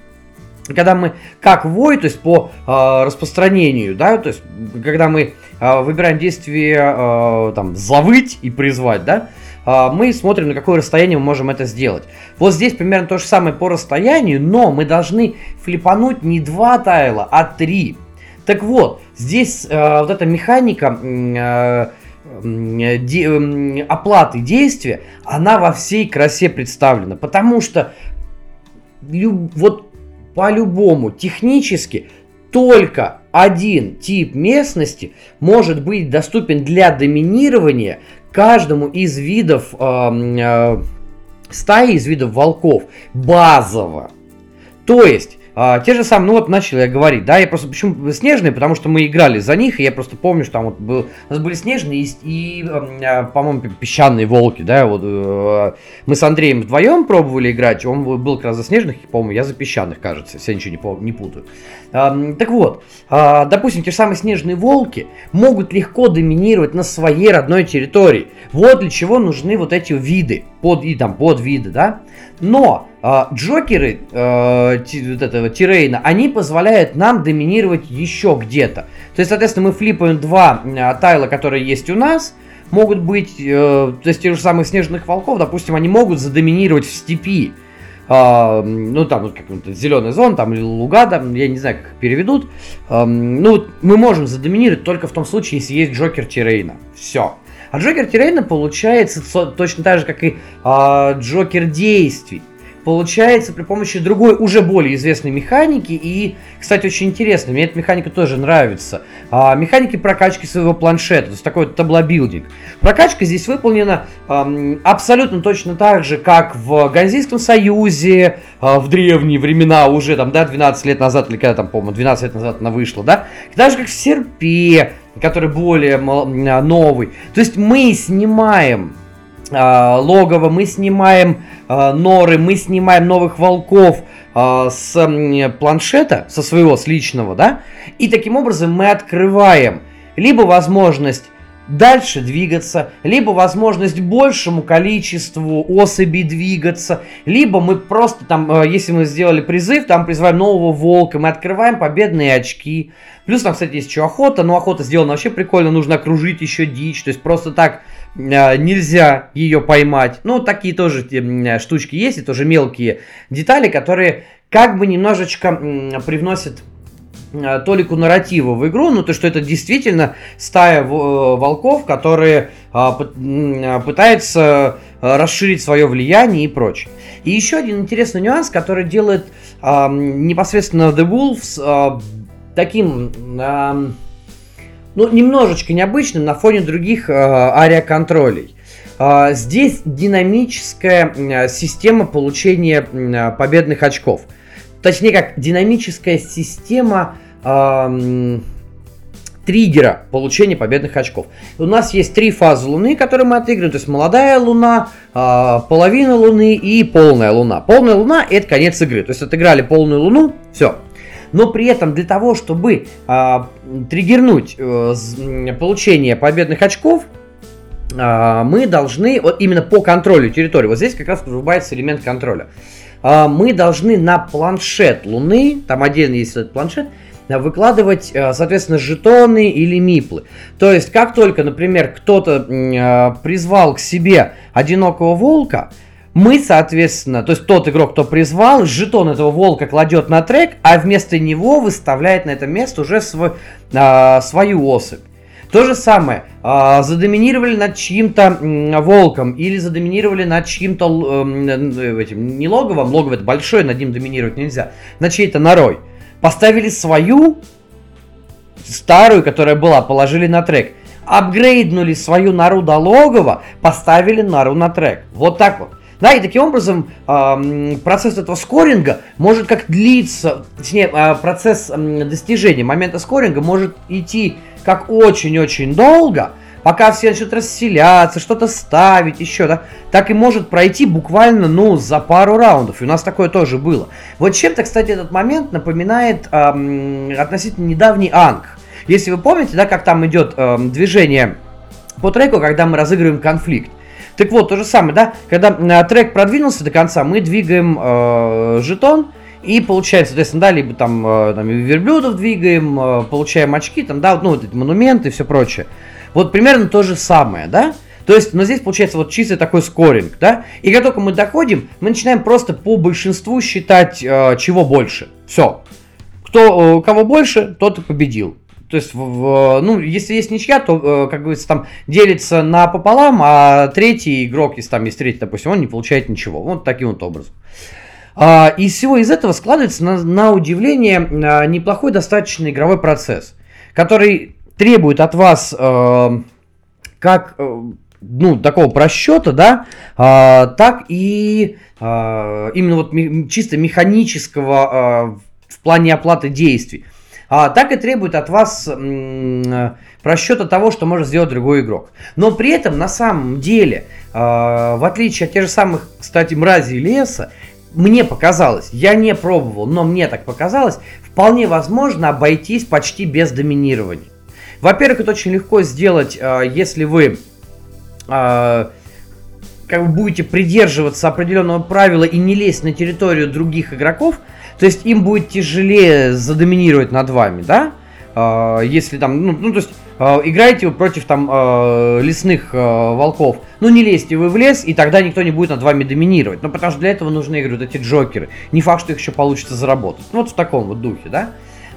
когда мы как вой, то есть по э, распространению, да, то есть когда мы э, выбираем действие э, там завыть и призвать, да, э, мы смотрим на какое расстояние мы можем это сделать. Вот здесь примерно то же самое по расстоянию, но мы должны флипануть не два тайла, а три. Так вот, здесь э, вот эта механика э, де, оплаты действия, она во всей красе представлена, потому что люб, вот по-любому технически только один тип местности может быть доступен для доминирования каждому из видов э, э, стаи, из видов волков базово. То есть а, те же самые, ну вот начал я говорить, да, я просто почему снежные, потому что мы играли за них, и я просто помню, что там вот был, у нас были снежные и, и а, по-моему, песчаные волки, да, вот э, мы с Андреем вдвоем пробовали играть, он был как раз за снежных, по-моему, я за песчаных, кажется, если я ничего не, помню, не путаю. А, так вот, допустим, те же самые снежные волки могут легко доминировать на своей родной территории. Вот для чего нужны вот эти виды, под, и там подвиды, да. Но Джокеры э, вот этого Тирейна, они позволяют нам доминировать еще где-то. То есть, соответственно, мы флипаем два э, тайла, которые есть у нас, могут быть, э, то есть тех же самых снежных волков, допустим, они могут задоминировать в степи. Э, ну, там, вот как-то зеленый зон, там, или луга, там, я не знаю, как переведут. Э, ну, мы можем задоминировать только в том случае, если есть Джокер terrain а. Все. А Джокер terrain а получается точно так же, как и а, Джокер действий. Получается при помощи другой, уже более известной механики. И, кстати, очень интересно, мне эта механика тоже нравится. А, механики прокачки своего планшета, то есть такой tableau building. Прокачка здесь выполнена а, абсолютно точно так же, как в Ганзийском Союзе, а, в древние времена, уже там, да, 12 лет назад, или когда там, по-моему, 12 лет назад она вышла, да. Так же, как в Серпе, который более новый. То есть мы снимаем логово, мы снимаем э, норы, мы снимаем новых волков э, с планшета, со своего, с личного, да, и таким образом мы открываем либо возможность дальше двигаться, либо возможность большему количеству особей двигаться, либо мы просто там, э, если мы сделали призыв, там призываем нового волка, мы открываем победные очки. Плюс там, кстати, есть еще охота, но охота сделана вообще прикольно, нужно окружить еще дичь, то есть просто так э, нельзя ее поймать. Ну, такие тоже э, штучки есть, и тоже мелкие детали, которые как бы немножечко привносят толику нарратива в игру, ну то, что это действительно стая э, волков, которые а, пытаются э, расширить свое влияние и прочее. И еще один интересный нюанс, который делает а, непосредственно The Wolves а, таким, а, ну, немножечко необычным на фоне других а, ариаконтролей. А, здесь динамическая система получения победных очков. Точнее, как динамическая система эм, триггера получения победных очков. У нас есть три фазы Луны, которые мы отыгрываем. То есть молодая Луна, э, половина Луны и полная Луна. Полная Луна это конец игры. То есть отыграли полную Луну, все. Но при этом для того, чтобы э, триггернуть э, получение победных очков, э, мы должны, вот именно по контролю территории, вот здесь как раз врубается элемент контроля. Э, мы должны на планшет Луны, там отдельно есть этот планшет, выкладывать, э, соответственно, жетоны или миплы. То есть, как только, например, кто-то э, призвал к себе одинокого волка, мы, соответственно, то есть тот игрок, кто призвал, жетон этого волка кладет на трек, а вместо него выставляет на это место уже свой, э, свою особь. То же самое, э, задоминировали над чьим-то э, волком или задоминировали над чьим-то э, этим, не логовом, логово это большое, над ним доминировать нельзя, над чьей-то норой поставили свою старую, которая была, положили на трек. Апгрейднули свою нору до логова, поставили нору на трек. Вот так вот. Да, и таким образом процесс этого скоринга может как длиться, точнее, э, процесс достижения момента скоринга может идти как очень-очень долго, пока все начнут расселяться, что-то ставить, еще, да, так и может пройти буквально, ну, за пару раундов. И у нас такое тоже было. Вот чем-то, кстати, этот момент напоминает эм, относительно недавний Анг. Если вы помните, да, как там идет эм, движение по треку, когда мы разыгрываем конфликт. Так вот, то же самое, да, когда э, трек продвинулся до конца, мы двигаем э, жетон, и получается, соответственно, да, либо там, э, там верблюдов двигаем, э, получаем очки, там, да, ну, вот эти монументы и все прочее. Вот примерно то же самое, да? То есть, но здесь получается вот чистый такой скоринг, да? И как только мы доходим, мы начинаем просто по большинству считать, э, чего больше. Все. Кто, э, кого больше, тот и победил. То есть, в, в, ну, если есть ничья, то, э, как говорится, там делится на пополам, а третий игрок, если там есть третий, допустим, он не получает ничего. Вот таким вот образом. А, из всего из этого складывается, на, на удивление, а, неплохой достаточно игровой процесс, который требует от вас э, как э, ну, такого просчета, да, э, так и э, именно вот чисто механического э, в плане оплаты действий а, так и требует от вас м, просчета того, что может сделать другой игрок. Но при этом, на самом деле, э, в отличие от тех же самых, кстати, мразей леса, мне показалось, я не пробовал, но мне так показалось, вполне возможно обойтись почти без доминирования. Во-первых, это очень легко сделать, э, если вы э, как бы будете придерживаться определенного правила и не лезть на территорию других игроков – то есть им будет тяжелее задоминировать над вами, да? А, если там, ну, ну то есть а, играете вы против там а, лесных волков, ну не лезьте вы в лес, и тогда никто не будет над вами доминировать. Ну потому что для этого нужны, говорю, вот эти джокеры. Не факт, что их еще получится заработать. Ну, вот в таком вот духе, да?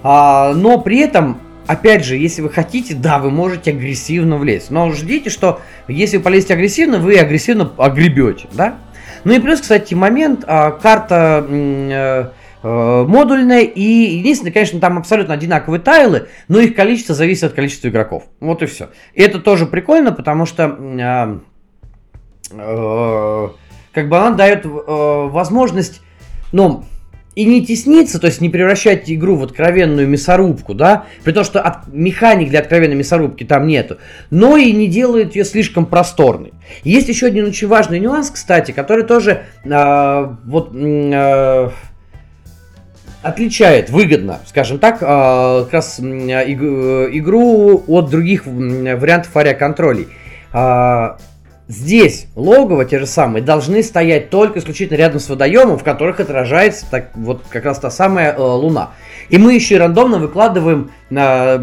но при этом Опять же, если вы хотите, да, вы можете агрессивно влезть. Но ждите, что если вы полезете агрессивно, вы агрессивно огребете, да? Ну и плюс, кстати, момент, карта э, Э, модульная, и единственное, конечно, там абсолютно одинаковые тайлы, но их количество зависит от количества игроков. Вот и все. И это тоже прикольно, потому что э, э, как бы она дает возможность, ну, и не тесниться, то есть не превращать игру в откровенную мясорубку, да, при том, что от, механик для откровенной мясорубки там нету, но и не делает ее слишком просторной. Есть еще один очень важный нюанс, кстати, который тоже э, вот э, отличает выгодно, скажем так, а, как раз игру от других вариантов авиаконтролей. А, здесь логово те же самые должны стоять только исключительно рядом с водоемом, в которых отражается так, вот как раз та самая э, луна. И мы еще и рандомно выкладываем на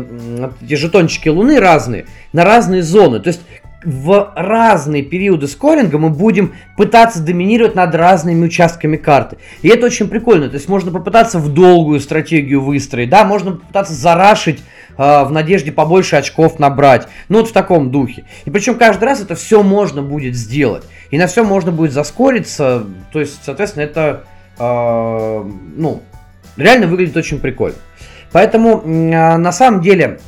эти жетончики луны разные, на разные зоны. То есть в разные периоды скоринга мы будем пытаться доминировать над разными участками карты. И это очень прикольно. То есть можно попытаться в долгую стратегию выстроить, да, можно попытаться зарашить в надежде побольше очков набрать. Ну вот в таком духе. И причем каждый раз это все можно будет сделать. И на все можно будет заскориться. То есть, соответственно, это э, ну, реально выглядит очень прикольно. Поэтому э, на самом деле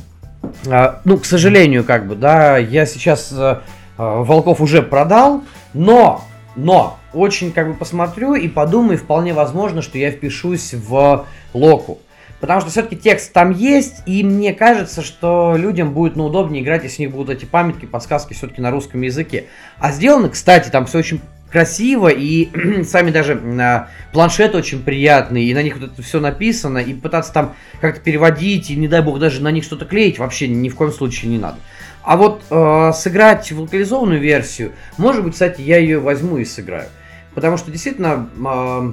а, ну, к сожалению, как бы, да, я сейчас э, а, волков уже продал, но, но, очень как бы посмотрю и подумаю, вполне возможно, что я впишусь в локу. Потому что все-таки текст там есть, и мне кажется, что людям будет ну, удобнее играть, если у них будут эти памятки, подсказки все-таки на русском языке. А сделано, кстати, там все очень красиво, и <clears throat> сами даже э, планшеты очень приятные, и на них вот это все написано, и пытаться там как-то переводить, и не дай бог даже на них что-то клеить, вообще ни в коем случае не надо. А вот э, сыграть в локализованную версию, может быть, кстати, я ее возьму и сыграю. Потому что действительно, э,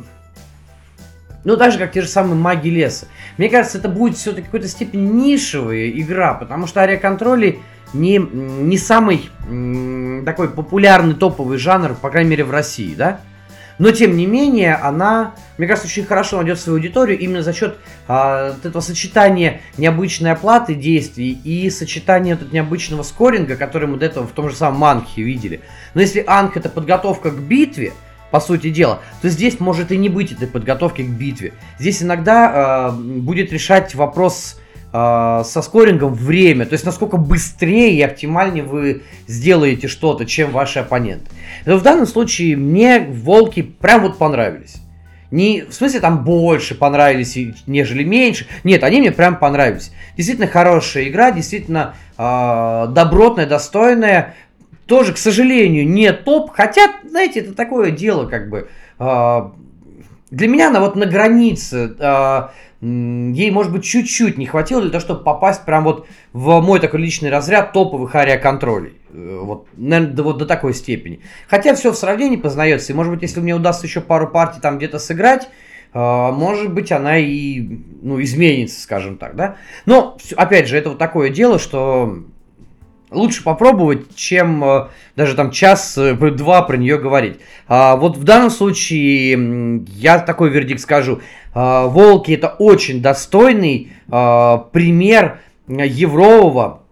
ну, даже как те же самые маги леса. Мне кажется, это будет все-таки какой-то степени нишевая игра, потому что ариаконтроли не, не самый такой популярный топовый жанр, по крайней мере в России, да? Но тем не менее, она, мне кажется, очень хорошо найдет свою аудиторию именно за счет а, этого сочетания необычной оплаты действий и сочетания вот этого необычного скоринга, который мы до этого в том же самом Анхе видели. Но если Анх это подготовка к битве, по сути дела, то здесь может и не быть этой подготовки к битве. Здесь иногда э, будет решать вопрос э, со скорингом время, то есть насколько быстрее и оптимальнее вы сделаете что-то, чем ваши оппоненты. Но в данном случае мне волки прям вот понравились. Не в смысле там больше понравились, нежели меньше. Нет, они мне прям понравились. Действительно хорошая игра, действительно э, добротная, достойная. Тоже, к сожалению, не топ. Хотя, знаете, это такое дело, как бы. Э, для меня она вот на границе. Э, ей, может быть, чуть-чуть не хватило для того, чтобы попасть прям вот в мой такой личный разряд топовых ариоконтролей. Э, вот, наверное, до, вот до такой степени. Хотя все в сравнении познается. И, может быть, если мне удастся еще пару партий там где-то сыграть, э, может быть, она и ну, изменится, скажем так, да. Но, опять же, это вот такое дело, что лучше попробовать, чем э, даже там час-два э, про нее говорить. А, вот в данном случае я такой вердикт скажу. А, Волки это очень достойный а, пример еврового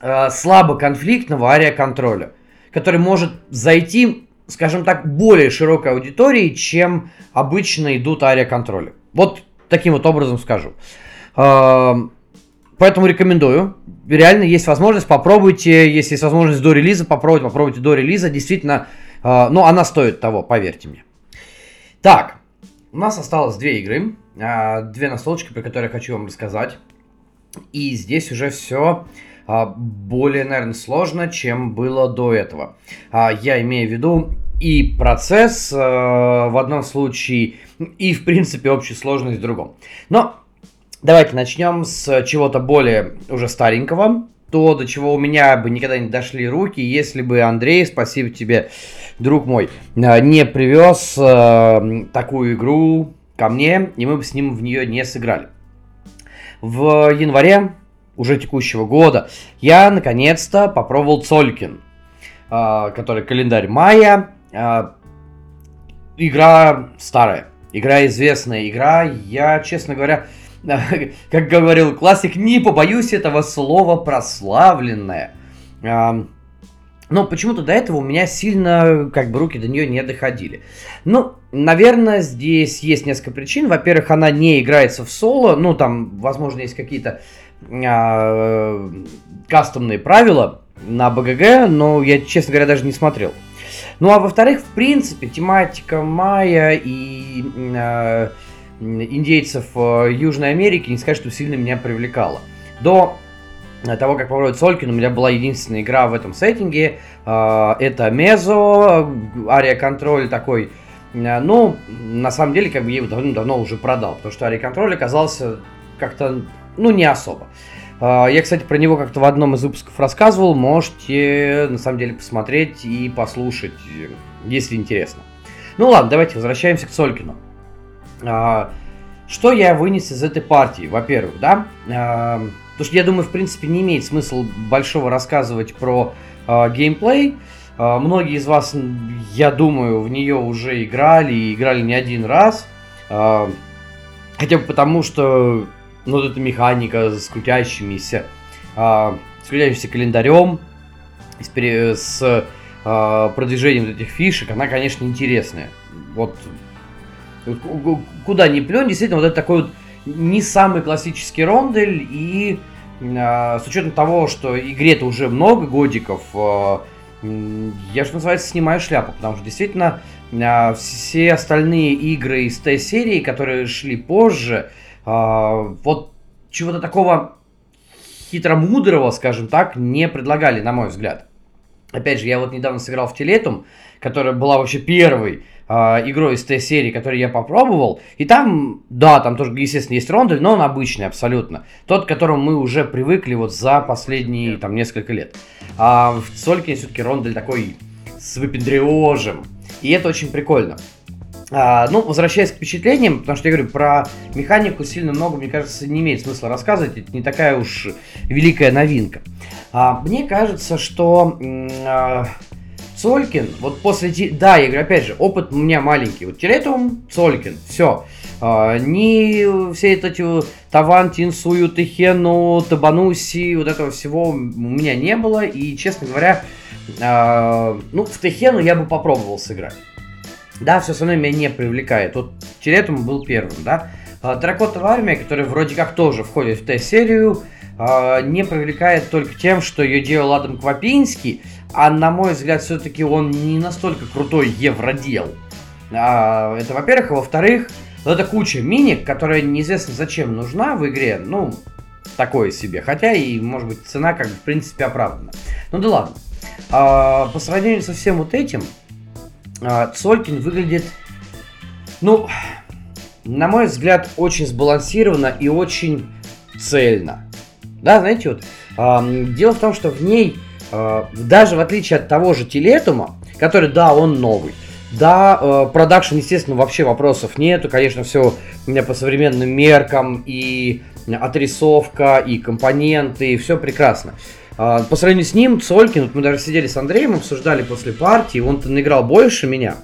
а, слабоконфликтного ариоконтроля, который может зайти, скажем так, более широкой аудитории, чем обычно идут ариоконтроли. Вот таким вот образом скажу. А, Поэтому рекомендую. Реально есть возможность, попробуйте, если есть возможность до релиза, попробуйте, попробуйте до релиза. Действительно, э, ну, она стоит того, поверьте мне. Так, у нас осталось две игры, э, две настолочки, про которые я хочу вам рассказать. И здесь уже все э, более, наверное, сложно, чем было до этого. Э, я имею в виду и процесс э, в одном случае, и, в принципе, общую сложность в другом. Но Давайте начнем с чего-то более уже старенького. То, до чего у меня бы никогда не дошли руки, если бы Андрей, спасибо тебе, друг мой, э, не привез э, такую игру ко мне, и мы бы с ним в нее не сыграли. В январе уже текущего года я наконец-то попробовал Цолькин, э, который календарь мая. Э, игра старая, игра известная, игра, я, честно говоря, <laughs> как говорил классик, не побоюсь этого слова прославленная. Но почему-то до этого у меня сильно, как бы, руки до нее не доходили. Ну, наверное, здесь есть несколько причин. Во-первых, она не играется в соло. Ну, там, возможно, есть какие-то э, кастомные правила на БГГ, но я, честно говоря, даже не смотрел. Ну, а во-вторых, в принципе, тематика Майя и э, индейцев э, Южной Америки, не сказать, что сильно меня привлекало. До того, как попробовать Солькин, у меня была единственная игра в этом сеттинге. Э, это Мезо, Ария Контроль такой. Э, ну, на самом деле, как бы я его давно-давно уже продал, потому что Ария Контроль оказался как-то, ну, не особо. Я, кстати, про него как-то в одном из выпусков рассказывал. Можете, на самом деле, посмотреть и послушать, если интересно. Ну ладно, давайте возвращаемся к Солькину. А, что я вынес из этой партии? Во-первых, да, а, потому что я думаю, в принципе, не имеет смысла большого рассказывать про а, геймплей. Многие из вас, я думаю, в нее уже играли и играли не один раз. Хотя бы потому, что ну, вот эта механика с крутящимися, с крутящимся календарем, с, с продвижением этих фишек, она, конечно, интересная. Вот Куда ни плюнь, действительно, вот это такой вот не самый классический рондель, и э, с учетом того, что игре-то уже много годиков, э, я, что называется, снимаю шляпу, потому что действительно э, все остальные игры из той серии, которые шли позже, э, вот чего-то такого хитромудрого, скажем так, не предлагали, на мой взгляд. Опять же, я вот недавно сыграл в Телетум, которая была вообще первой э, игрой из той серии, которую я попробовал. И там, да, там тоже, естественно, есть рондель, но он обычный абсолютно. Тот, к которому мы уже привыкли вот за последние там несколько лет. А в Солькине все-таки рондель такой с выпендриожем. И это очень прикольно. А, ну, возвращаясь к впечатлениям, потому что я говорю, про механику сильно много, мне кажется, не имеет смысла рассказывать, это не такая уж великая новинка. А, мне кажется, что а, Цолькин, вот после... Да, я говорю, опять же, опыт у меня маленький. Вот Теретум, Цолькин, все. А, ни все эти Таван, Тинсую, Техену, Табануси, вот этого всего у меня не было. И, честно говоря, а, ну, в Техену я бы попробовал сыграть. Да, все остальное меня не привлекает. Вот Теретум был первым, да. А, Терракотовая армия, которая вроде как тоже входит в Т-серию, а, не привлекает только тем, что ее делал Адам Квапинский, а на мой взгляд, все-таки он не настолько крутой евродел. А, это, во-первых, а во-вторых, эта куча миник, которая неизвестно зачем нужна в игре, ну, такое себе. Хотя и, может быть, цена как бы в принципе оправдана. Ну да ладно. А, по сравнению со всем вот этим, а, Цолькин выглядит, ну, на мой взгляд, очень сбалансированно и очень цельно. Да, знаете, вот а, дело в том, что в ней, а, даже в отличие от того же Телетума, который, да, он новый, да, продакшн, естественно, вообще вопросов нету. Конечно, все у меня по современным меркам и отрисовка, и компоненты, и все прекрасно. А, по сравнению с ним, Цолькин, вот мы даже сидели с Андреем, обсуждали после партии, он наиграл больше меня.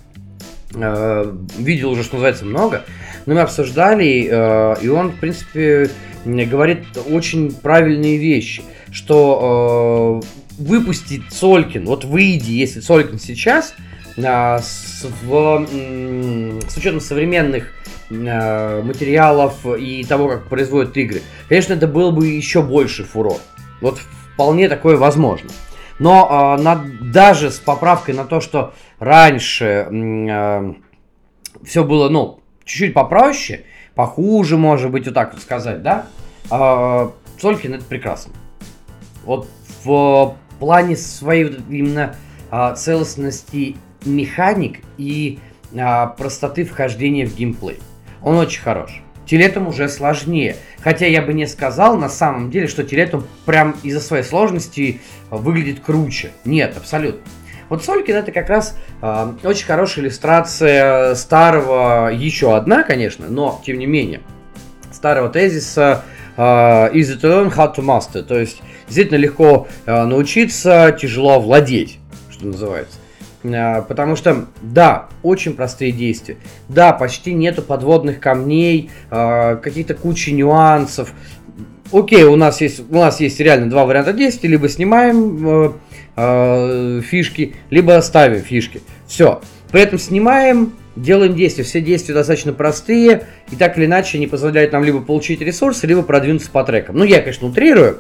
Э, видел уже, что называется, много. Но мы обсуждали, э, и он, в принципе, говорит очень правильные вещи, что выпустить Цолькин, вот выйди, если Цолькин сейчас, с, в, с учетом современных материалов и того, как производят игры, конечно, это был бы еще больше фурор. Вот вполне такое возможно. Но а, на, даже с поправкой на то, что раньше э, все было, ну, чуть-чуть попроще, похуже, может быть, вот так вот сказать, да, э, Солькин это прекрасно. Вот в плане своей именно э, целостности механик и а, простоты вхождения в геймплей. Он очень хорош. Телетом уже сложнее. Хотя я бы не сказал на самом деле, что Телетом прям из-за своей сложности выглядит круче. Нет, абсолютно. Вот Солькин это как раз э, очень хорошая иллюстрация старого, еще одна, конечно, но тем не менее, старого тезиса э, Easy to learn, how to master. То есть действительно легко э, научиться, тяжело владеть, что называется. А, потому что, да, очень простые действия. Да, почти нету подводных камней, а, какие-то кучи нюансов. Окей, у нас есть, у нас есть реально два варианта действий. Либо снимаем э, фишки, либо ставим фишки. Все. При этом снимаем, делаем действия. Все действия достаточно простые. И так или иначе они позволяют нам либо получить ресурсы, либо продвинуться по трекам. Ну, я, конечно, утрирую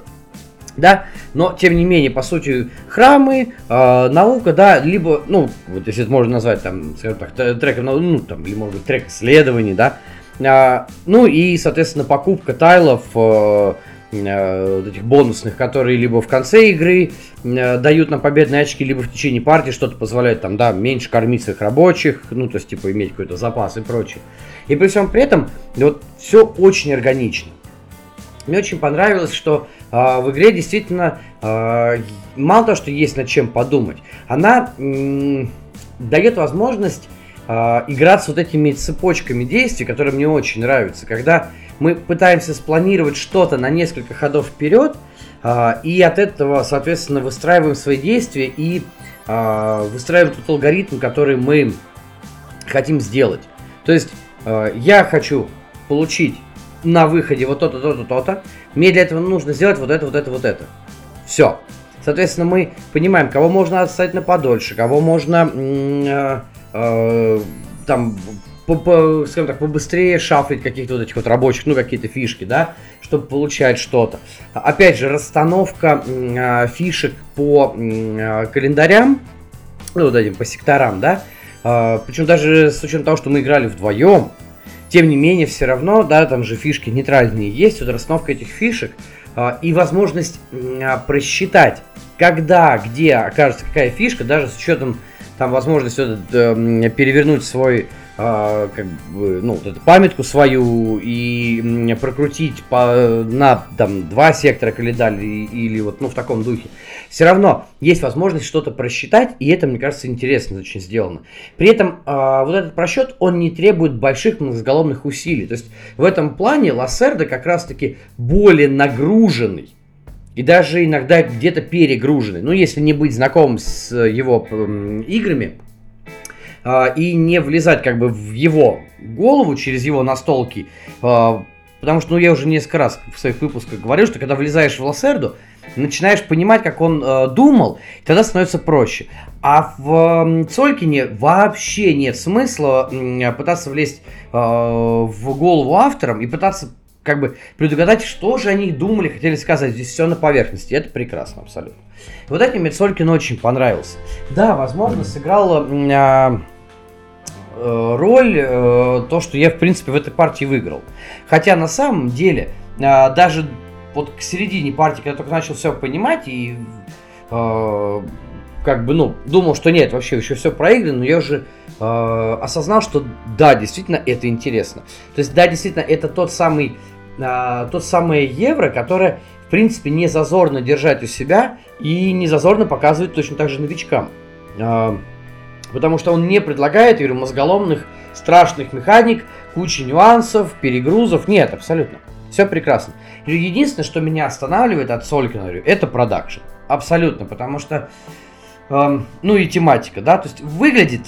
да, но тем не менее, по сути, храмы, э, наука, да, либо, ну, вот если это можно назвать там, скажем так, треком, ну, там, или может быть трек исследований, да, э, ну и, соответственно, покупка тайлов, э, э, этих бонусных, которые либо в конце игры э, дают нам победные очки, либо в течение партии что-то позволяет там, да, меньше кормить своих рабочих, ну, то есть, типа, иметь какой-то запас и прочее. И при всем при этом, вот, все очень органично. Мне очень понравилось, что в игре действительно э, мало того, что есть над чем подумать, она дает возможность э, играть с вот этими цепочками действий, которые мне очень нравятся. Когда мы пытаемся спланировать что-то на несколько ходов вперед, и от этого, соответственно, выстраиваем свои действия и выстраиваем тот алгоритм, который мы хотим сделать. То есть я хочу получить на выходе вот то-то, то-то, то-то. Мне для этого нужно сделать вот это, вот это, вот это. Все. Соответственно, мы понимаем, кого можно оставить на подольше, кого можно э, э, там, скажем так, побыстрее шафлить каких-то вот этих вот рабочих, ну, какие-то фишки, да, чтобы получать что-то. Опять же, расстановка э, фишек по календарям, ну, вот этим, по секторам, да, э, причем даже с учетом того, что мы играли вдвоем, тем не менее, все равно, да, там же фишки нейтральные есть, вот расстановка этих фишек э, и возможность э, просчитать, когда, где окажется какая фишка, даже с учетом там возможности э, перевернуть свой а, как бы, ну, вот эту памятку свою и прокрутить по, на там, два сектора календаря или, вот ну, в таком духе, все равно есть возможность что-то просчитать, и это, мне кажется, интересно очень сделано. При этом э, вот этот просчет, он не требует больших многоголовных усилий. То есть в этом плане Лассерда как раз-таки более нагруженный и даже иногда где-то перегруженный. Ну, если не быть знакомым с его играми, и не влезать как бы в его голову через его настолки, а, потому что, ну, я уже несколько раз в своих выпусках говорил, что когда влезаешь в Лассерду, начинаешь понимать, как он э, думал, тогда становится проще. А в э, Цолькине вообще нет смысла э, пытаться влезть э, в голову авторам и пытаться как бы предугадать, что же они думали, хотели сказать. Здесь все на поверхности. Это прекрасно абсолютно. Вот этим мне Цолькин очень понравился. Да, возможно, сыграла... Э, роль э, то, что я, в принципе, в этой партии выиграл. Хотя на самом деле, э, даже вот к середине партии, когда только начал все понимать и э, как бы, ну, думал, что нет, вообще еще все проиграно, но я уже э, осознал, что да, действительно, это интересно. То есть, да, действительно, это тот самый, э, тот самый евро, которое, в принципе, не зазорно держать у себя и не зазорно показывать точно так же новичкам. Э, потому что он не предлагает, я говорю, мозголомных, страшных механик, кучи нюансов, перегрузов. Нет, абсолютно. Все прекрасно. Единственное, что меня останавливает от Солькина, это продакшн. Абсолютно, потому что ну и тематика, да, то есть выглядит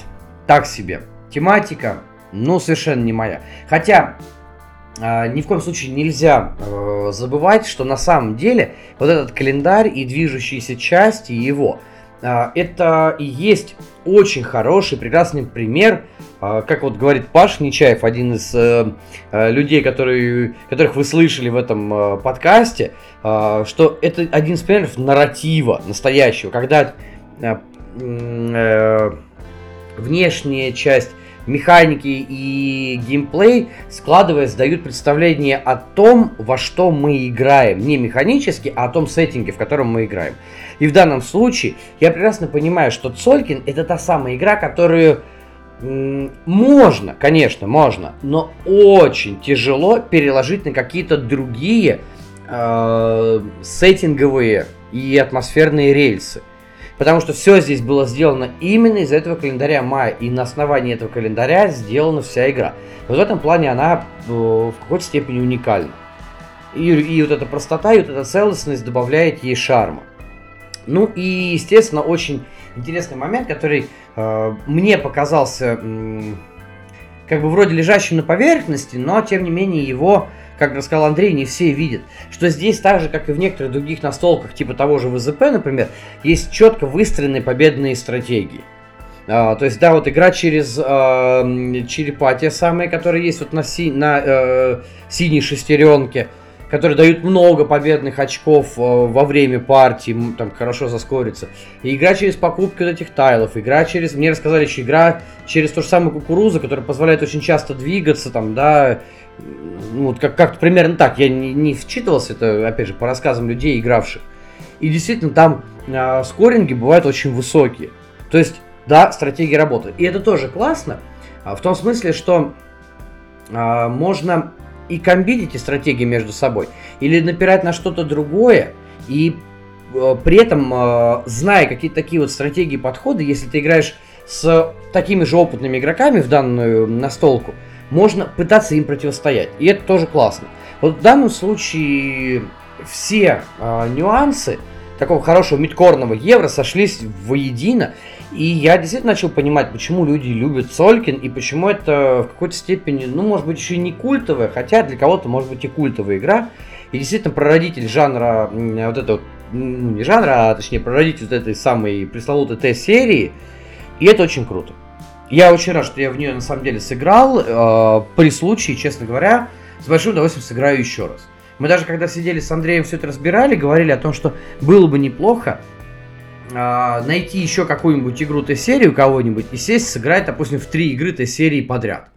так себе. Тематика, ну, совершенно не моя. Хотя, э, ни в коем случае нельзя э, забывать, что на самом деле вот этот календарь и движущиеся части его, это и есть очень хороший, прекрасный пример, э, как вот говорит Паш Нечаев, один из э, людей, которые, которых вы слышали в этом э, подкасте, э, что это один из примеров нарратива настоящего, когда Э, э, внешняя часть механики и геймплей, складываясь, дают представление о том, во что мы играем. Не механически, а о том сеттинге, в котором мы играем. И в данном случае я прекрасно понимаю, что Цолькин это та самая игра, которую можно, конечно, можно, но очень тяжело переложить на какие-то другие э, сеттинговые и атмосферные рельсы. Потому что все здесь было сделано именно из этого календаря мая. И на основании этого календаря сделана вся игра. Вот в этом плане она э, в какой-то степени уникальна. И, и вот эта простота, и вот эта целостность добавляет ей шарма. Ну и, естественно, очень интересный момент, который э, мне показался э, как бы вроде лежащим на поверхности, но тем не менее его как рассказал Андрей, не все видят, что здесь так же, как и в некоторых других настолках, типа того же ВЗП, например, есть четко выстроенные победные стратегии. А, то есть, да, вот игра через а, черепа, те самые, которые есть вот на, си, на э, синей шестеренке, которые дают много победных очков э, во время партии, там хорошо заскориться. И игра через покупки вот этих тайлов, игра через, мне рассказали, что игра через то же самое кукурузу, которая позволяет очень часто двигаться, там, да, ну, вот как, как примерно так, я не, не вчитывался, это, опять же, по рассказам людей, игравших. И действительно, там э, скоринги бывают очень высокие. То есть, да, стратегия работает. И это тоже классно, в том смысле, что э, можно и комбинить стратегии между собой, или напирать на что-то другое, и э, при этом, э, зная какие-то такие вот стратегии подходы, если ты играешь с такими же опытными игроками в данную настолку, можно пытаться им противостоять. И это тоже классно. Вот в данном случае все э, нюансы такого хорошего мидкорного евро сошлись воедино. И я действительно начал понимать, почему люди любят Солькин и почему это в какой-то степени, ну, может быть, еще и не культовая, хотя для кого-то может быть и культовая игра. И действительно прародитель жанра, вот ну, не жанра, а точнее прародитель вот этой самой пресловутой Т-серии. И это очень круто. Я очень рад, что я в нее на самом деле сыграл. Э, при случае, честно говоря, с большим удовольствием сыграю еще раз. Мы даже когда сидели с Андреем все это разбирали, говорили о том, что было бы неплохо найти еще какую-нибудь игру Т-серию кого-нибудь и сесть сыграть, допустим, в три игры Т-серии подряд.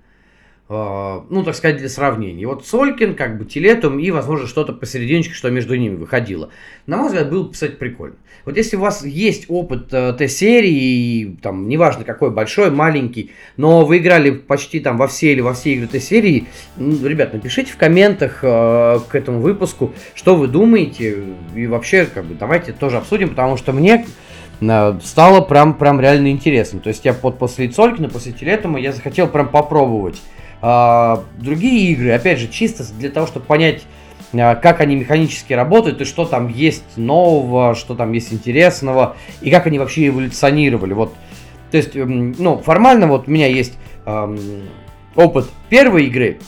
Э, ну, так сказать, для сравнения. Вот Солькин, как бы Телетум и, возможно, что-то посерединочке, что между ними выходило. На мой взгляд, было бы, кстати, прикольно. Вот если у вас есть опыт э, Т-серии, там, неважно какой, большой, маленький, но вы играли почти там во все или во все игры Т-серии, ну, ребят, напишите в комментах э, к этому выпуску, что вы думаете, и вообще, как бы, давайте тоже обсудим, потому что мне э, стало прям, прям реально интересно. То есть я под, после Цолькина, после Телетума я захотел прям попробовать а, другие игры, опять же, чисто для того, чтобы понять, а, как они механически работают и что там есть нового, что там есть интересного и как они вообще эволюционировали. Вот, то есть, эм, ну, формально вот у меня есть эм, опыт первой игры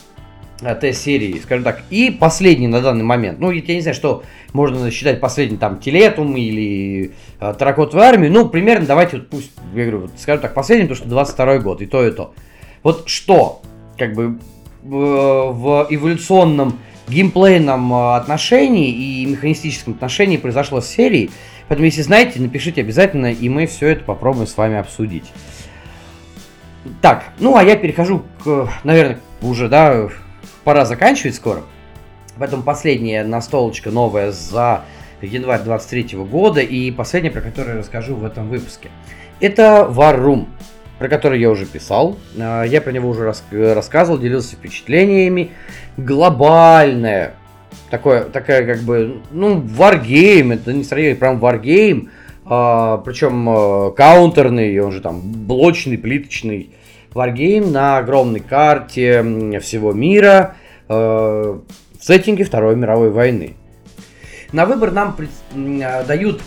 э, Т-серии, скажем так, и последний на данный момент. Ну, я не знаю, что можно считать последний там Телетум или э, Таракотовую армию. Ну, примерно давайте вот пусть, я говорю, вот, скажем так, последний, потому что 22 год, и то, и то. Вот что как бы в эволюционном геймплейном а, отношении и механистическом отношении произошло с серией. Поэтому, если знаете, напишите обязательно, и мы все это попробуем с вами обсудить. Так, ну а я перехожу к, наверное, уже, да, пора заканчивать скоро. Поэтому последняя настолочка новая за январь 23 года и последняя, про которую я расскажу в этом выпуске. Это War Room, про который я уже писал. А, я про него уже рас рассказывал, делился впечатлениями. Глобальная, такое, такая как бы, ну, Wargame, это не сравнение, прям Wargame, а, причем а, каунтерный, он же там блочный, плиточный Wargame на огромной карте всего мира а, в сеттинге Второй мировой войны. На выбор нам а, дают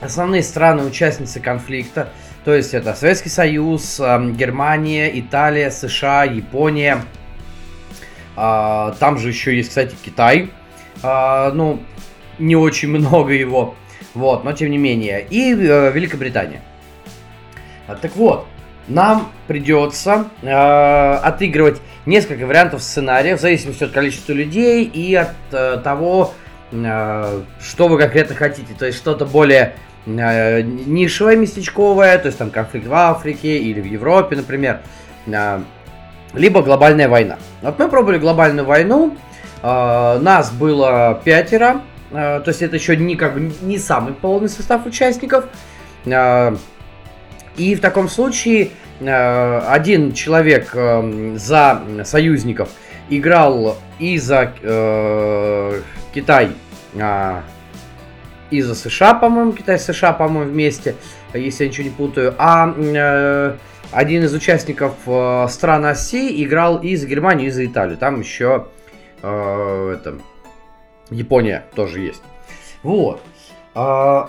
основные страны-участницы конфликта, то есть это Советский Союз, Германия, Италия, США, Япония. А, там же еще есть, кстати, Китай. А, ну, не очень много его. Вот, но тем не менее. И э, Великобритания. Так вот, нам придется э, отыгрывать несколько вариантов сценария в зависимости от количества людей и от э, того, что вы конкретно хотите. То есть что-то более э, нишевое, местечковое, то есть там конфликт в Африке или в Европе, например, э, либо глобальная война. Вот мы пробовали глобальную войну, э, нас было пятеро, то есть это еще не, как не самый полный состав участников. И в таком случае один человек за союзников играл и за Китай, и за США, по-моему, Китай США, по-моему, вместе, если я ничего не путаю. А э, один из участников э, стран оси играл и за Германию, и за Италию. Там еще э, это, Япония тоже есть. Вот. Э,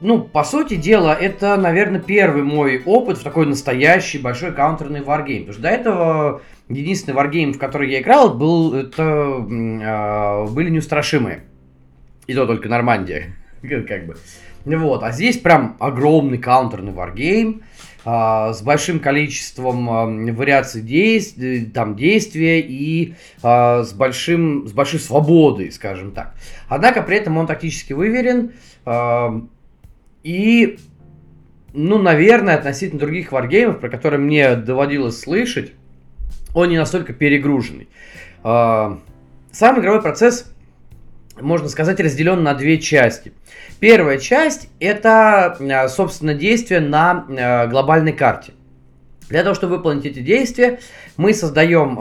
ну, по сути дела, это, наверное, первый мой опыт в такой настоящий большой каунтерный варгейм. Потому что до этого единственный варгейм, в который я играл, был, это, э, были неустрашимые. И то только Нормандия, <laughs> как бы. Вот, а здесь прям огромный каунтерный варгейм э, с большим количеством э, вариаций действий, там, действия и э, с, большим, с большой свободой, скажем так. Однако при этом он тактически выверен, э, и, ну, наверное, относительно других варгеймов, про которые мне доводилось слышать, он не настолько перегруженный. А, сам игровой процесс, можно сказать, разделен на две части. Первая часть это, а, собственно, действия на а, глобальной карте. Для того, чтобы выполнить эти действия, мы создаем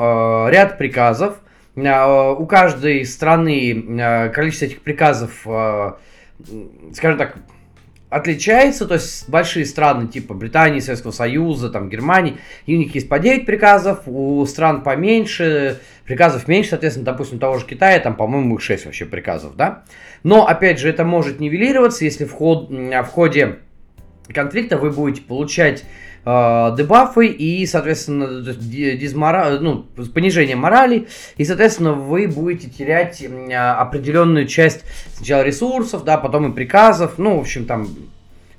ряд приказов. У каждой страны количество этих приказов, скажем так, отличается, то есть большие страны типа Британии, Советского Союза, там Германии, и у них есть по 9 приказов, у стран поменьше, приказов меньше, соответственно, допустим, того же Китая, там, по-моему, их 6 вообще приказов, да. Но, опять же, это может нивелироваться, если в, ход, в ходе конфликта вы будете получать э, дебафы и, соответственно, дизмора... ну, понижение морали, и, соответственно, вы будете терять э, определенную часть сначала ресурсов, да, потом и приказов, ну, в общем, там,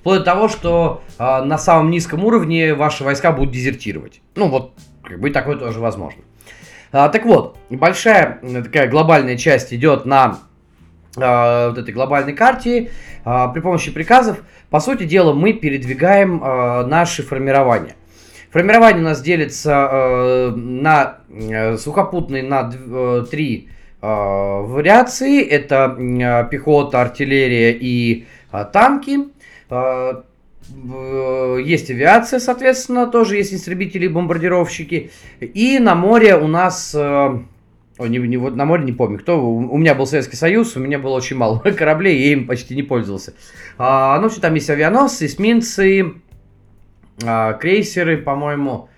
вплоть до того, что э, на самом низком уровне ваши войска будут дезертировать. Ну, вот, как бы такое тоже возможно. А, так вот, большая такая глобальная часть идет на вот этой глобальной карте а, при помощи приказов, по сути дела, мы передвигаем а, наши формирования. Формирование у нас делится на сухопутные на три вариации. Это пехота, артиллерия и танки. Есть авиация, соответственно, тоже есть истребители и бомбардировщики. И на море у нас Ой, не, не, вот на море не помню, кто. У, у меня был Советский Союз, у меня было очень мало <laughs> кораблей, я им почти не пользовался. А, ну, что там есть авианосцы, эсминцы, а, крейсеры, по-моему.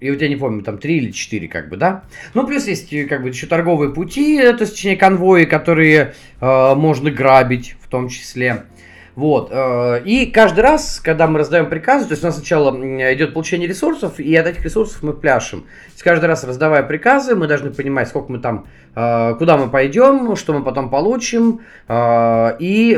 И вот я не помню, там три или четыре, как бы, да? Ну, плюс есть, как бы, еще торговые пути, то есть, точнее, конвои, которые э, можно грабить, в том числе. Вот. Э, и каждый раз, когда мы раздаем приказы, то есть у нас сначала идет получение ресурсов, и от этих ресурсов мы пляшем. То есть каждый раз раздавая приказы, мы должны понимать, сколько мы там, э, куда мы пойдем, что мы потом получим, э, и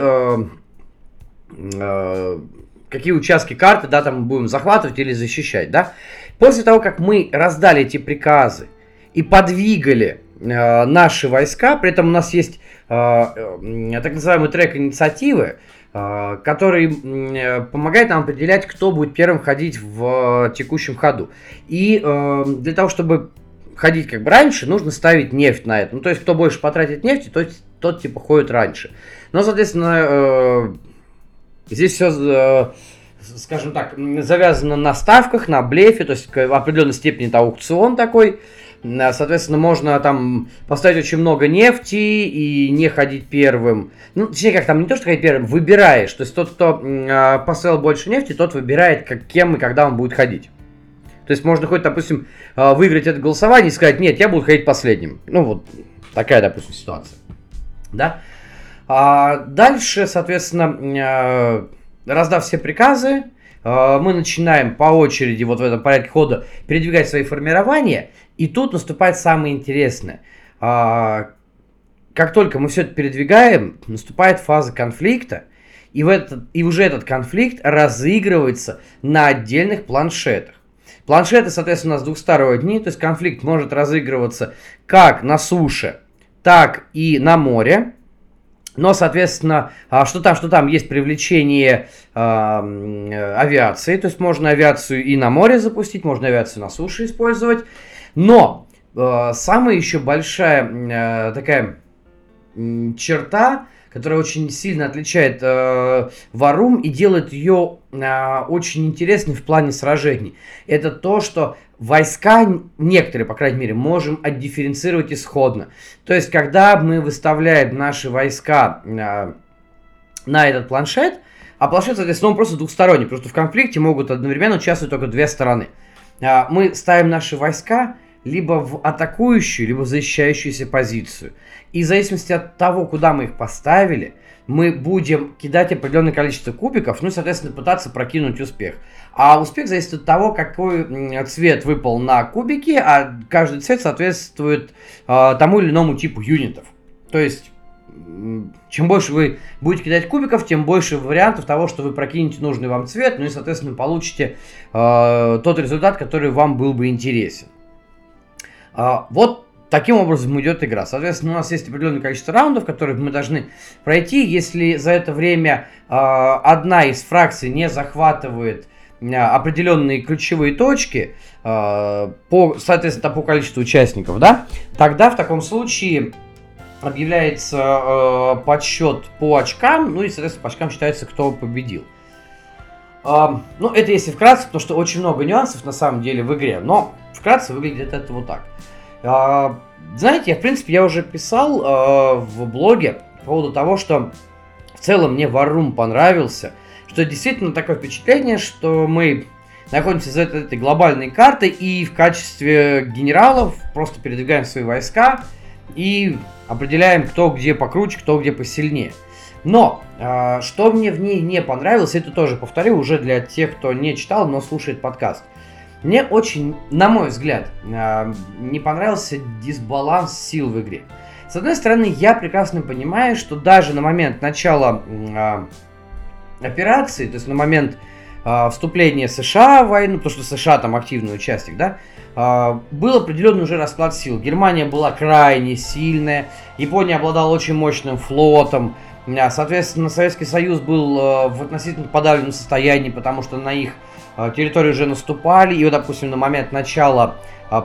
какие участки карты, да, там мы будем захватывать или защищать, да. После того, как мы раздали эти приказы и подвигали наши войска, при этом у нас есть так называемый трек инициативы, который э, помогает нам определять, кто будет первым ходить в текущем ходу. И для того, чтобы ходить как бы раньше, нужно ставить нефть на это. Ну, то есть, кто больше потратит нефти, тот, тот типа ходит раньше. Но, соответственно, здесь все скажем так, завязано на ставках, на блефе, то есть в определенной степени это аукцион такой. Соответственно, можно там поставить очень много нефти и не ходить первым. Ну, точнее, как там не то, что ходить первым, выбираешь. То есть тот, кто э, поставил больше нефти, тот выбирает, как, кем и когда он будет ходить. То есть можно хоть, допустим, выиграть это голосование и сказать, нет, я буду ходить последним. Ну, вот такая, допустим, ситуация. Да? А дальше, соответственно, раздав все приказы, мы начинаем по очереди вот в этом порядке хода передвигать свои формирования. И тут наступает самое интересное. А, как только мы все это передвигаем, наступает фаза конфликта, и, в этот, и уже этот конфликт разыгрывается на отдельных планшетах. Планшеты, соответственно, у нас двухсторонние, то есть конфликт может разыгрываться как на суше, так и на море. Но, соответственно, а, что там, что там, есть привлечение э, авиации, то есть можно авиацию и на море запустить, можно авиацию на суше использовать. Но э, самая еще большая э, такая черта, которая очень сильно отличает э, Варум и делает ее э, очень интересной в плане сражений, это то, что войска, некоторые, по крайней мере, можем отдифференцировать исходно. То есть, когда мы выставляем наши войска э, на этот планшет, а планшет, соответственно, он просто двухсторонний, потому что в конфликте могут одновременно участвовать только две стороны. А, мы ставим наши войска либо в атакующую, либо в защищающуюся позицию. И в зависимости от того, куда мы их поставили, мы будем кидать определенное количество кубиков, ну и, соответственно, пытаться прокинуть успех. А успех зависит от того, какой цвет выпал на кубике, а каждый цвет соответствует э, тому или иному типу юнитов. То есть, чем больше вы будете кидать кубиков, тем больше вариантов того, что вы прокинете нужный вам цвет, ну и, соответственно, получите э, тот результат, который вам был бы интересен. А, вот таким образом идет игра. Соответственно, у нас есть определенное количество раундов, которые мы должны пройти. Если за это время а, одна из фракций не захватывает а, определенные ключевые точки, по, соответственно, по количеству участников, да, тогда в таком случае объявляется э, подсчет по очкам, ну и, соответственно, по очкам считается, кто победил. Э, ну, это если вкратце, потому что очень много нюансов на самом деле в игре, но вкратце выглядит это вот так. Э, знаете, я, в принципе, я уже писал э, в блоге по поводу того, что в целом мне Варум понравился, что действительно такое впечатление, что мы находимся за этой, этой глобальной картой и в качестве генералов просто передвигаем свои войска и определяем, кто где покруче, кто где посильнее. Но, э, что мне в ней не понравилось, это тоже повторю уже для тех, кто не читал, но слушает подкаст. Мне очень, на мой взгляд, э, не понравился дисбаланс сил в игре. С одной стороны, я прекрасно понимаю, что даже на момент начала э, операции, то есть на момент э, вступления США в войну, потому что США там активный участник, да, а, был определенный уже расклад сил. Германия была крайне сильная, Япония обладала очень мощным флотом, а, соответственно, Советский Союз был а, в относительно подавленном состоянии, потому что на их территории уже наступали, и вот, допустим, на момент начала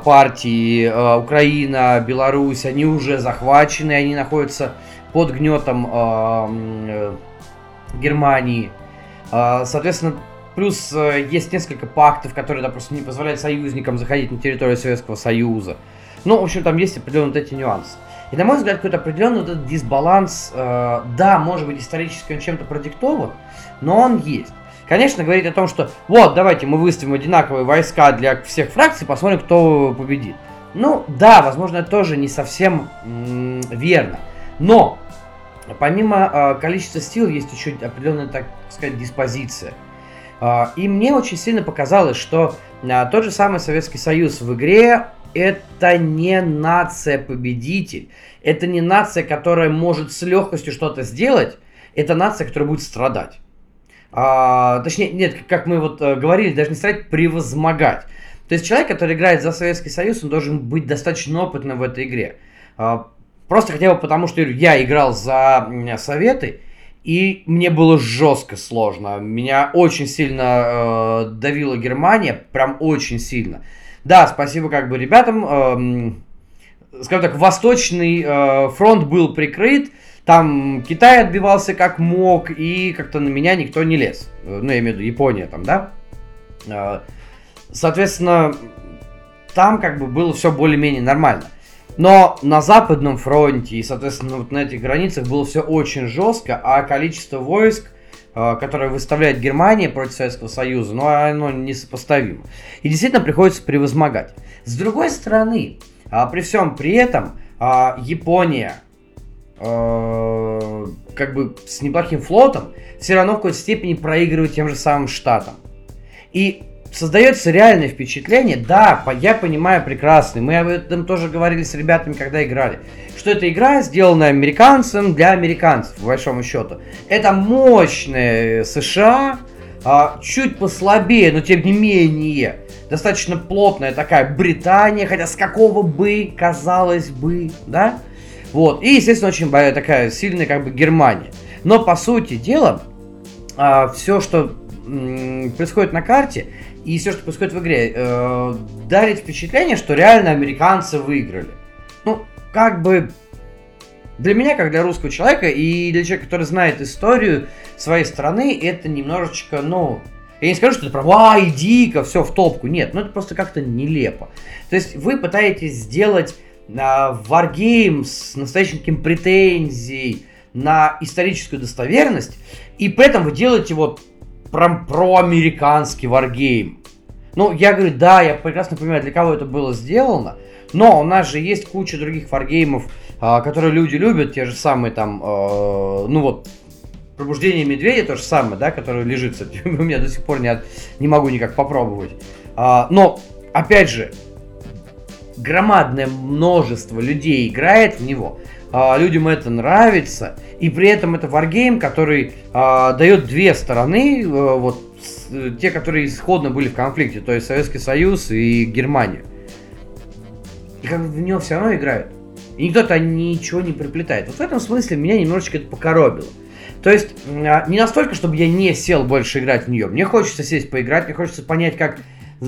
партии Украина, Беларусь, они уже захвачены, они находятся под гнетом Германии. Соответственно, Плюс э, есть несколько пактов, которые, допустим, не позволяют союзникам заходить на территорию Советского Союза. Ну, в общем, там есть определенные вот эти нюансы. И, на мой взгляд, какой-то определенный вот этот дисбаланс, э, да, может быть, исторически он чем-то продиктован, но он есть. Конечно, говорить о том, что вот, давайте мы выставим одинаковые войска для всех фракций, посмотрим, кто победит. Ну, да, возможно, это тоже не совсем м- верно. Но, помимо э, количества сил, есть еще определенная, так сказать, диспозиция. А, и мне очень сильно показалось, что а, тот же самый Советский Союз в игре это не нация-победитель. Это не нация, которая может с легкостью что-то сделать. Это нация, которая будет страдать. А, точнее, нет, как мы вот э, говорили, даже не страдать, превозмогать. То есть человек, который играет за Советский Союз, он должен быть достаточно опытным в этой игре. А, просто хотя бы потому, что я играл за Советы, И мне было жестко сложно. Меня очень сильно э, давила Германия, прям очень сильно. Да, спасибо как бы ребятам. Э, скажем так, восточный э, фронт был прикрыт. Там Китай отбивался как мог, и как-то на меня никто не лез. Э, ну, я имею в виду Япония там, да? Э, соответственно, там как бы было все более-менее нормально. Но на западном фронте и, соответственно, вот на этих границах было все очень жестко, а количество войск, э, которое выставляет Германия против Советского Союза, ну, оно несопоставимо. И действительно приходится превозмогать. С другой стороны, а, при всем при этом, а, Япония, э, как бы с неплохим флотом, все равно в какой-то степени проигрывает тем же самым Штатам. И создается реальное впечатление, да, я понимаю прекрасно, мы об этом тоже говорили с ребятами, когда играли, что эта игра сделана американцем для американцев, по большому счету. Это мощная США, а, чуть послабее, но тем не менее, достаточно плотная такая Британия, хотя с какого бы, казалось бы, да? Вот, и, естественно, очень такая сильная как бы Германия. Но, по сути дела, а, все, что происходит на карте, и все, что происходит в игре, э, дарит впечатление, что реально американцы выиграли. Ну, как бы для меня, как для русского человека, и для человека, который знает историю своей страны, это немножечко, ну, я не скажу, что это прям, ай, дико, все в топку. Нет, ну это просто как-то нелепо. То есть вы пытаетесь сделать а, Wargame с настоящим каким претензий на историческую достоверность, и при этом вы делаете вот прям проамериканский варгейм. Ну, я говорю, да, я прекрасно понимаю, для кого это было сделано, но у нас же есть куча других варгеймов, а, которые люди любят, те же самые там, э, ну вот, пробуждение медведя то же самое, да, которое лежит, <laughs> у меня до сих пор не, не могу никак попробовать. А, но, опять же, громадное множество людей играет в него, а, людям это нравится, и при этом это варгейм, который а, дает две стороны, а, вот те, которые исходно были в конфликте, то есть Советский Союз и Германия. И как в него все равно играют. И никто-то ничего не приплетает. Вот в этом смысле меня немножечко это покоробило. То есть а, не настолько, чтобы я не сел больше играть в нее. Мне хочется сесть поиграть, мне хочется понять, как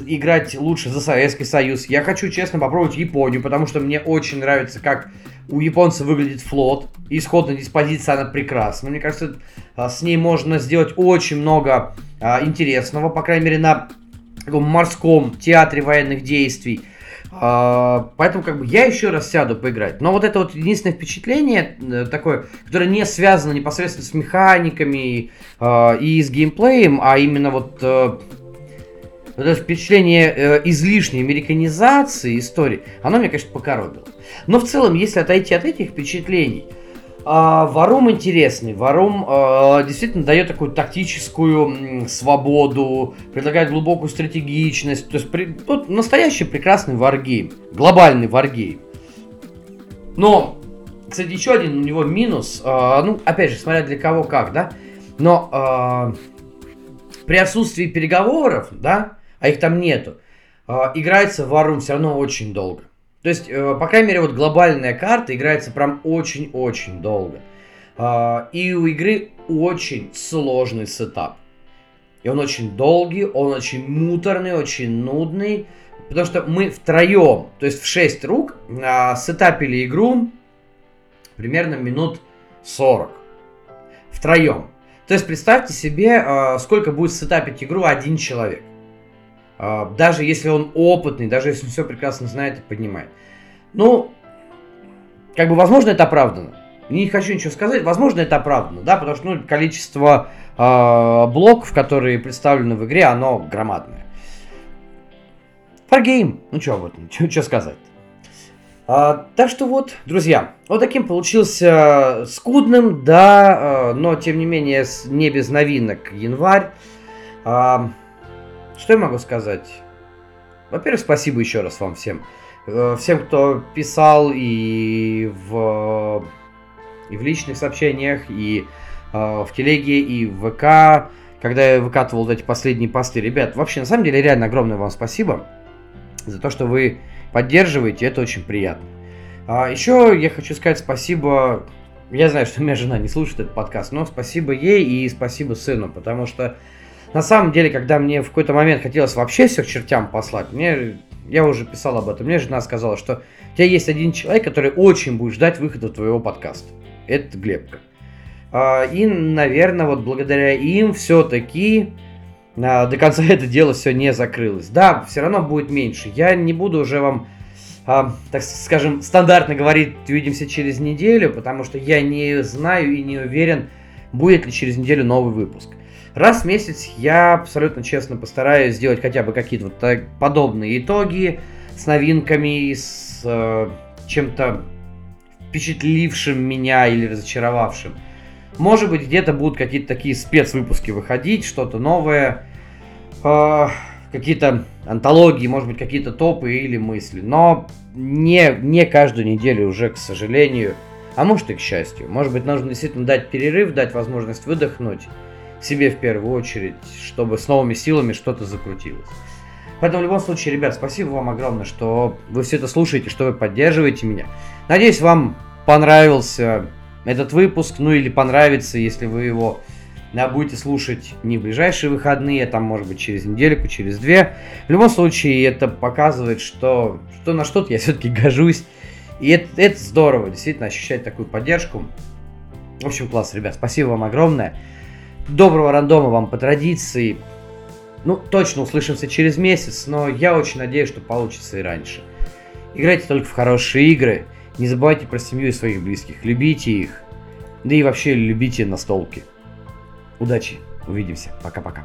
играть лучше за Советский Союз. Я хочу, честно, попробовать Японию, потому что мне очень нравится, как у японца выглядит флот. Исходная диспозиция, она прекрасна. Мне кажется, а, с ней можно сделать очень много а, интересного, по крайней мере, на таком морском театре военных действий. Uh, поэтому как бы я еще раз сяду поиграть. Но вот это вот единственное впечатление э, такое, которое не связано непосредственно с механиками uh, и с геймплеем, а именно uh, вот это впечатление э, излишней американизации истории, оно меня, конечно, покоробило. Но в целом, если отойти от этих впечатлений, э, Варум интересный. Варум э, действительно дает такую тактическую свободу, предлагает глубокую стратегичность. То есть при, вот, настоящий прекрасный варгейм, глобальный варгейм. Но, кстати, еще один у него минус, э, ну, опять же, смотря для кого как, да, но при отсутствии переговоров, да, а их там нету, а, играется War все равно очень долго. То есть, э, по крайней мере, вот глобальная карта играется прям очень-очень долго. А, и у игры очень сложный сетап. И он очень долгий, он очень муторный, очень нудный. Потому что мы втроем, то есть в 6 рук, а, сетапили игру примерно минут 40. Втроем. То есть представьте себе, сколько будет сетапить игру один человек. А, даже если он опытный, даже если он все прекрасно знает и понимает. Ну, как бы, возможно, это оправдано. Не хочу ничего сказать, возможно, это оправдано, да, потому что ну, количество э, блоков, которые представлены в игре, оно громадное. Wargame, ну что об этом, <laughs> что сказать. А, так что вот, друзья, вот таким получился скудным, да, но тем не менее не без новинок январь. А, что я могу сказать? Во-первых, спасибо еще раз вам всем. Э, всем, кто писал и в, и в личных сообщениях, и э, в телеге, и в ВК, когда я выкатывал эти последние посты. Ребят, вообще, на самом деле, реально огромное вам спасибо за то, что вы поддерживаете, это очень приятно. А еще я хочу сказать спасибо Я знаю, что <laughs> моя жена не слушает этот подкаст, но спасибо ей и спасибо сыну, потому что на самом деле, когда мне в какой-то момент хотелось вообще всех чертям послать, мне, я уже писал об этом, мне жена сказала, что у тебя есть один человек, который очень будет ждать выхода твоего подкаста. Это Глебка. А, и, наверное, вот благодаря им все-таки а, до конца <laughs> это дело все не закрылось. Да, все равно будет меньше. Я не буду уже вам, а, так скажем, стандартно говорить, увидимся через неделю, потому что я не знаю и не уверен, будет ли через неделю новый выпуск. Раз в месяц я абсолютно честно постараюсь сделать хотя бы какие-то вот так, подобные итоги с новинками, с э, чем-то впечатлившим меня или разочаровавшим. Может быть, где-то будут какие-то такие спецвыпуски выходить, что-то новое, э, какие-то антологии, может быть, какие-то топы или мысли. Но не, не каждую неделю уже, к сожалению, а может и к счастью. Может быть, нужно действительно дать перерыв, дать возможность выдохнуть себе в первую очередь, чтобы с новыми силами что-то закрутилось. Поэтому в любом случае, ребят, спасибо вам огромное, что вы все это слушаете, что вы поддерживаете меня. Надеюсь, вам понравился этот выпуск, ну или понравится, если вы его да, будете слушать не в ближайшие выходные, а там, может быть, через недельку, через две. В любом случае, это показывает, что, что на что-то я все-таки гожусь. И это, это здорово, действительно, ощущать такую поддержку. В общем, класс, ребят, спасибо вам огромное. Доброго рандома вам по традиции. Ну, точно услышимся через месяц, но я очень надеюсь, что получится и раньше. Играйте только в хорошие игры. Не забывайте про семью и своих близких. Любите их. Да и вообще любите настолки. Удачи. Увидимся. Пока-пока.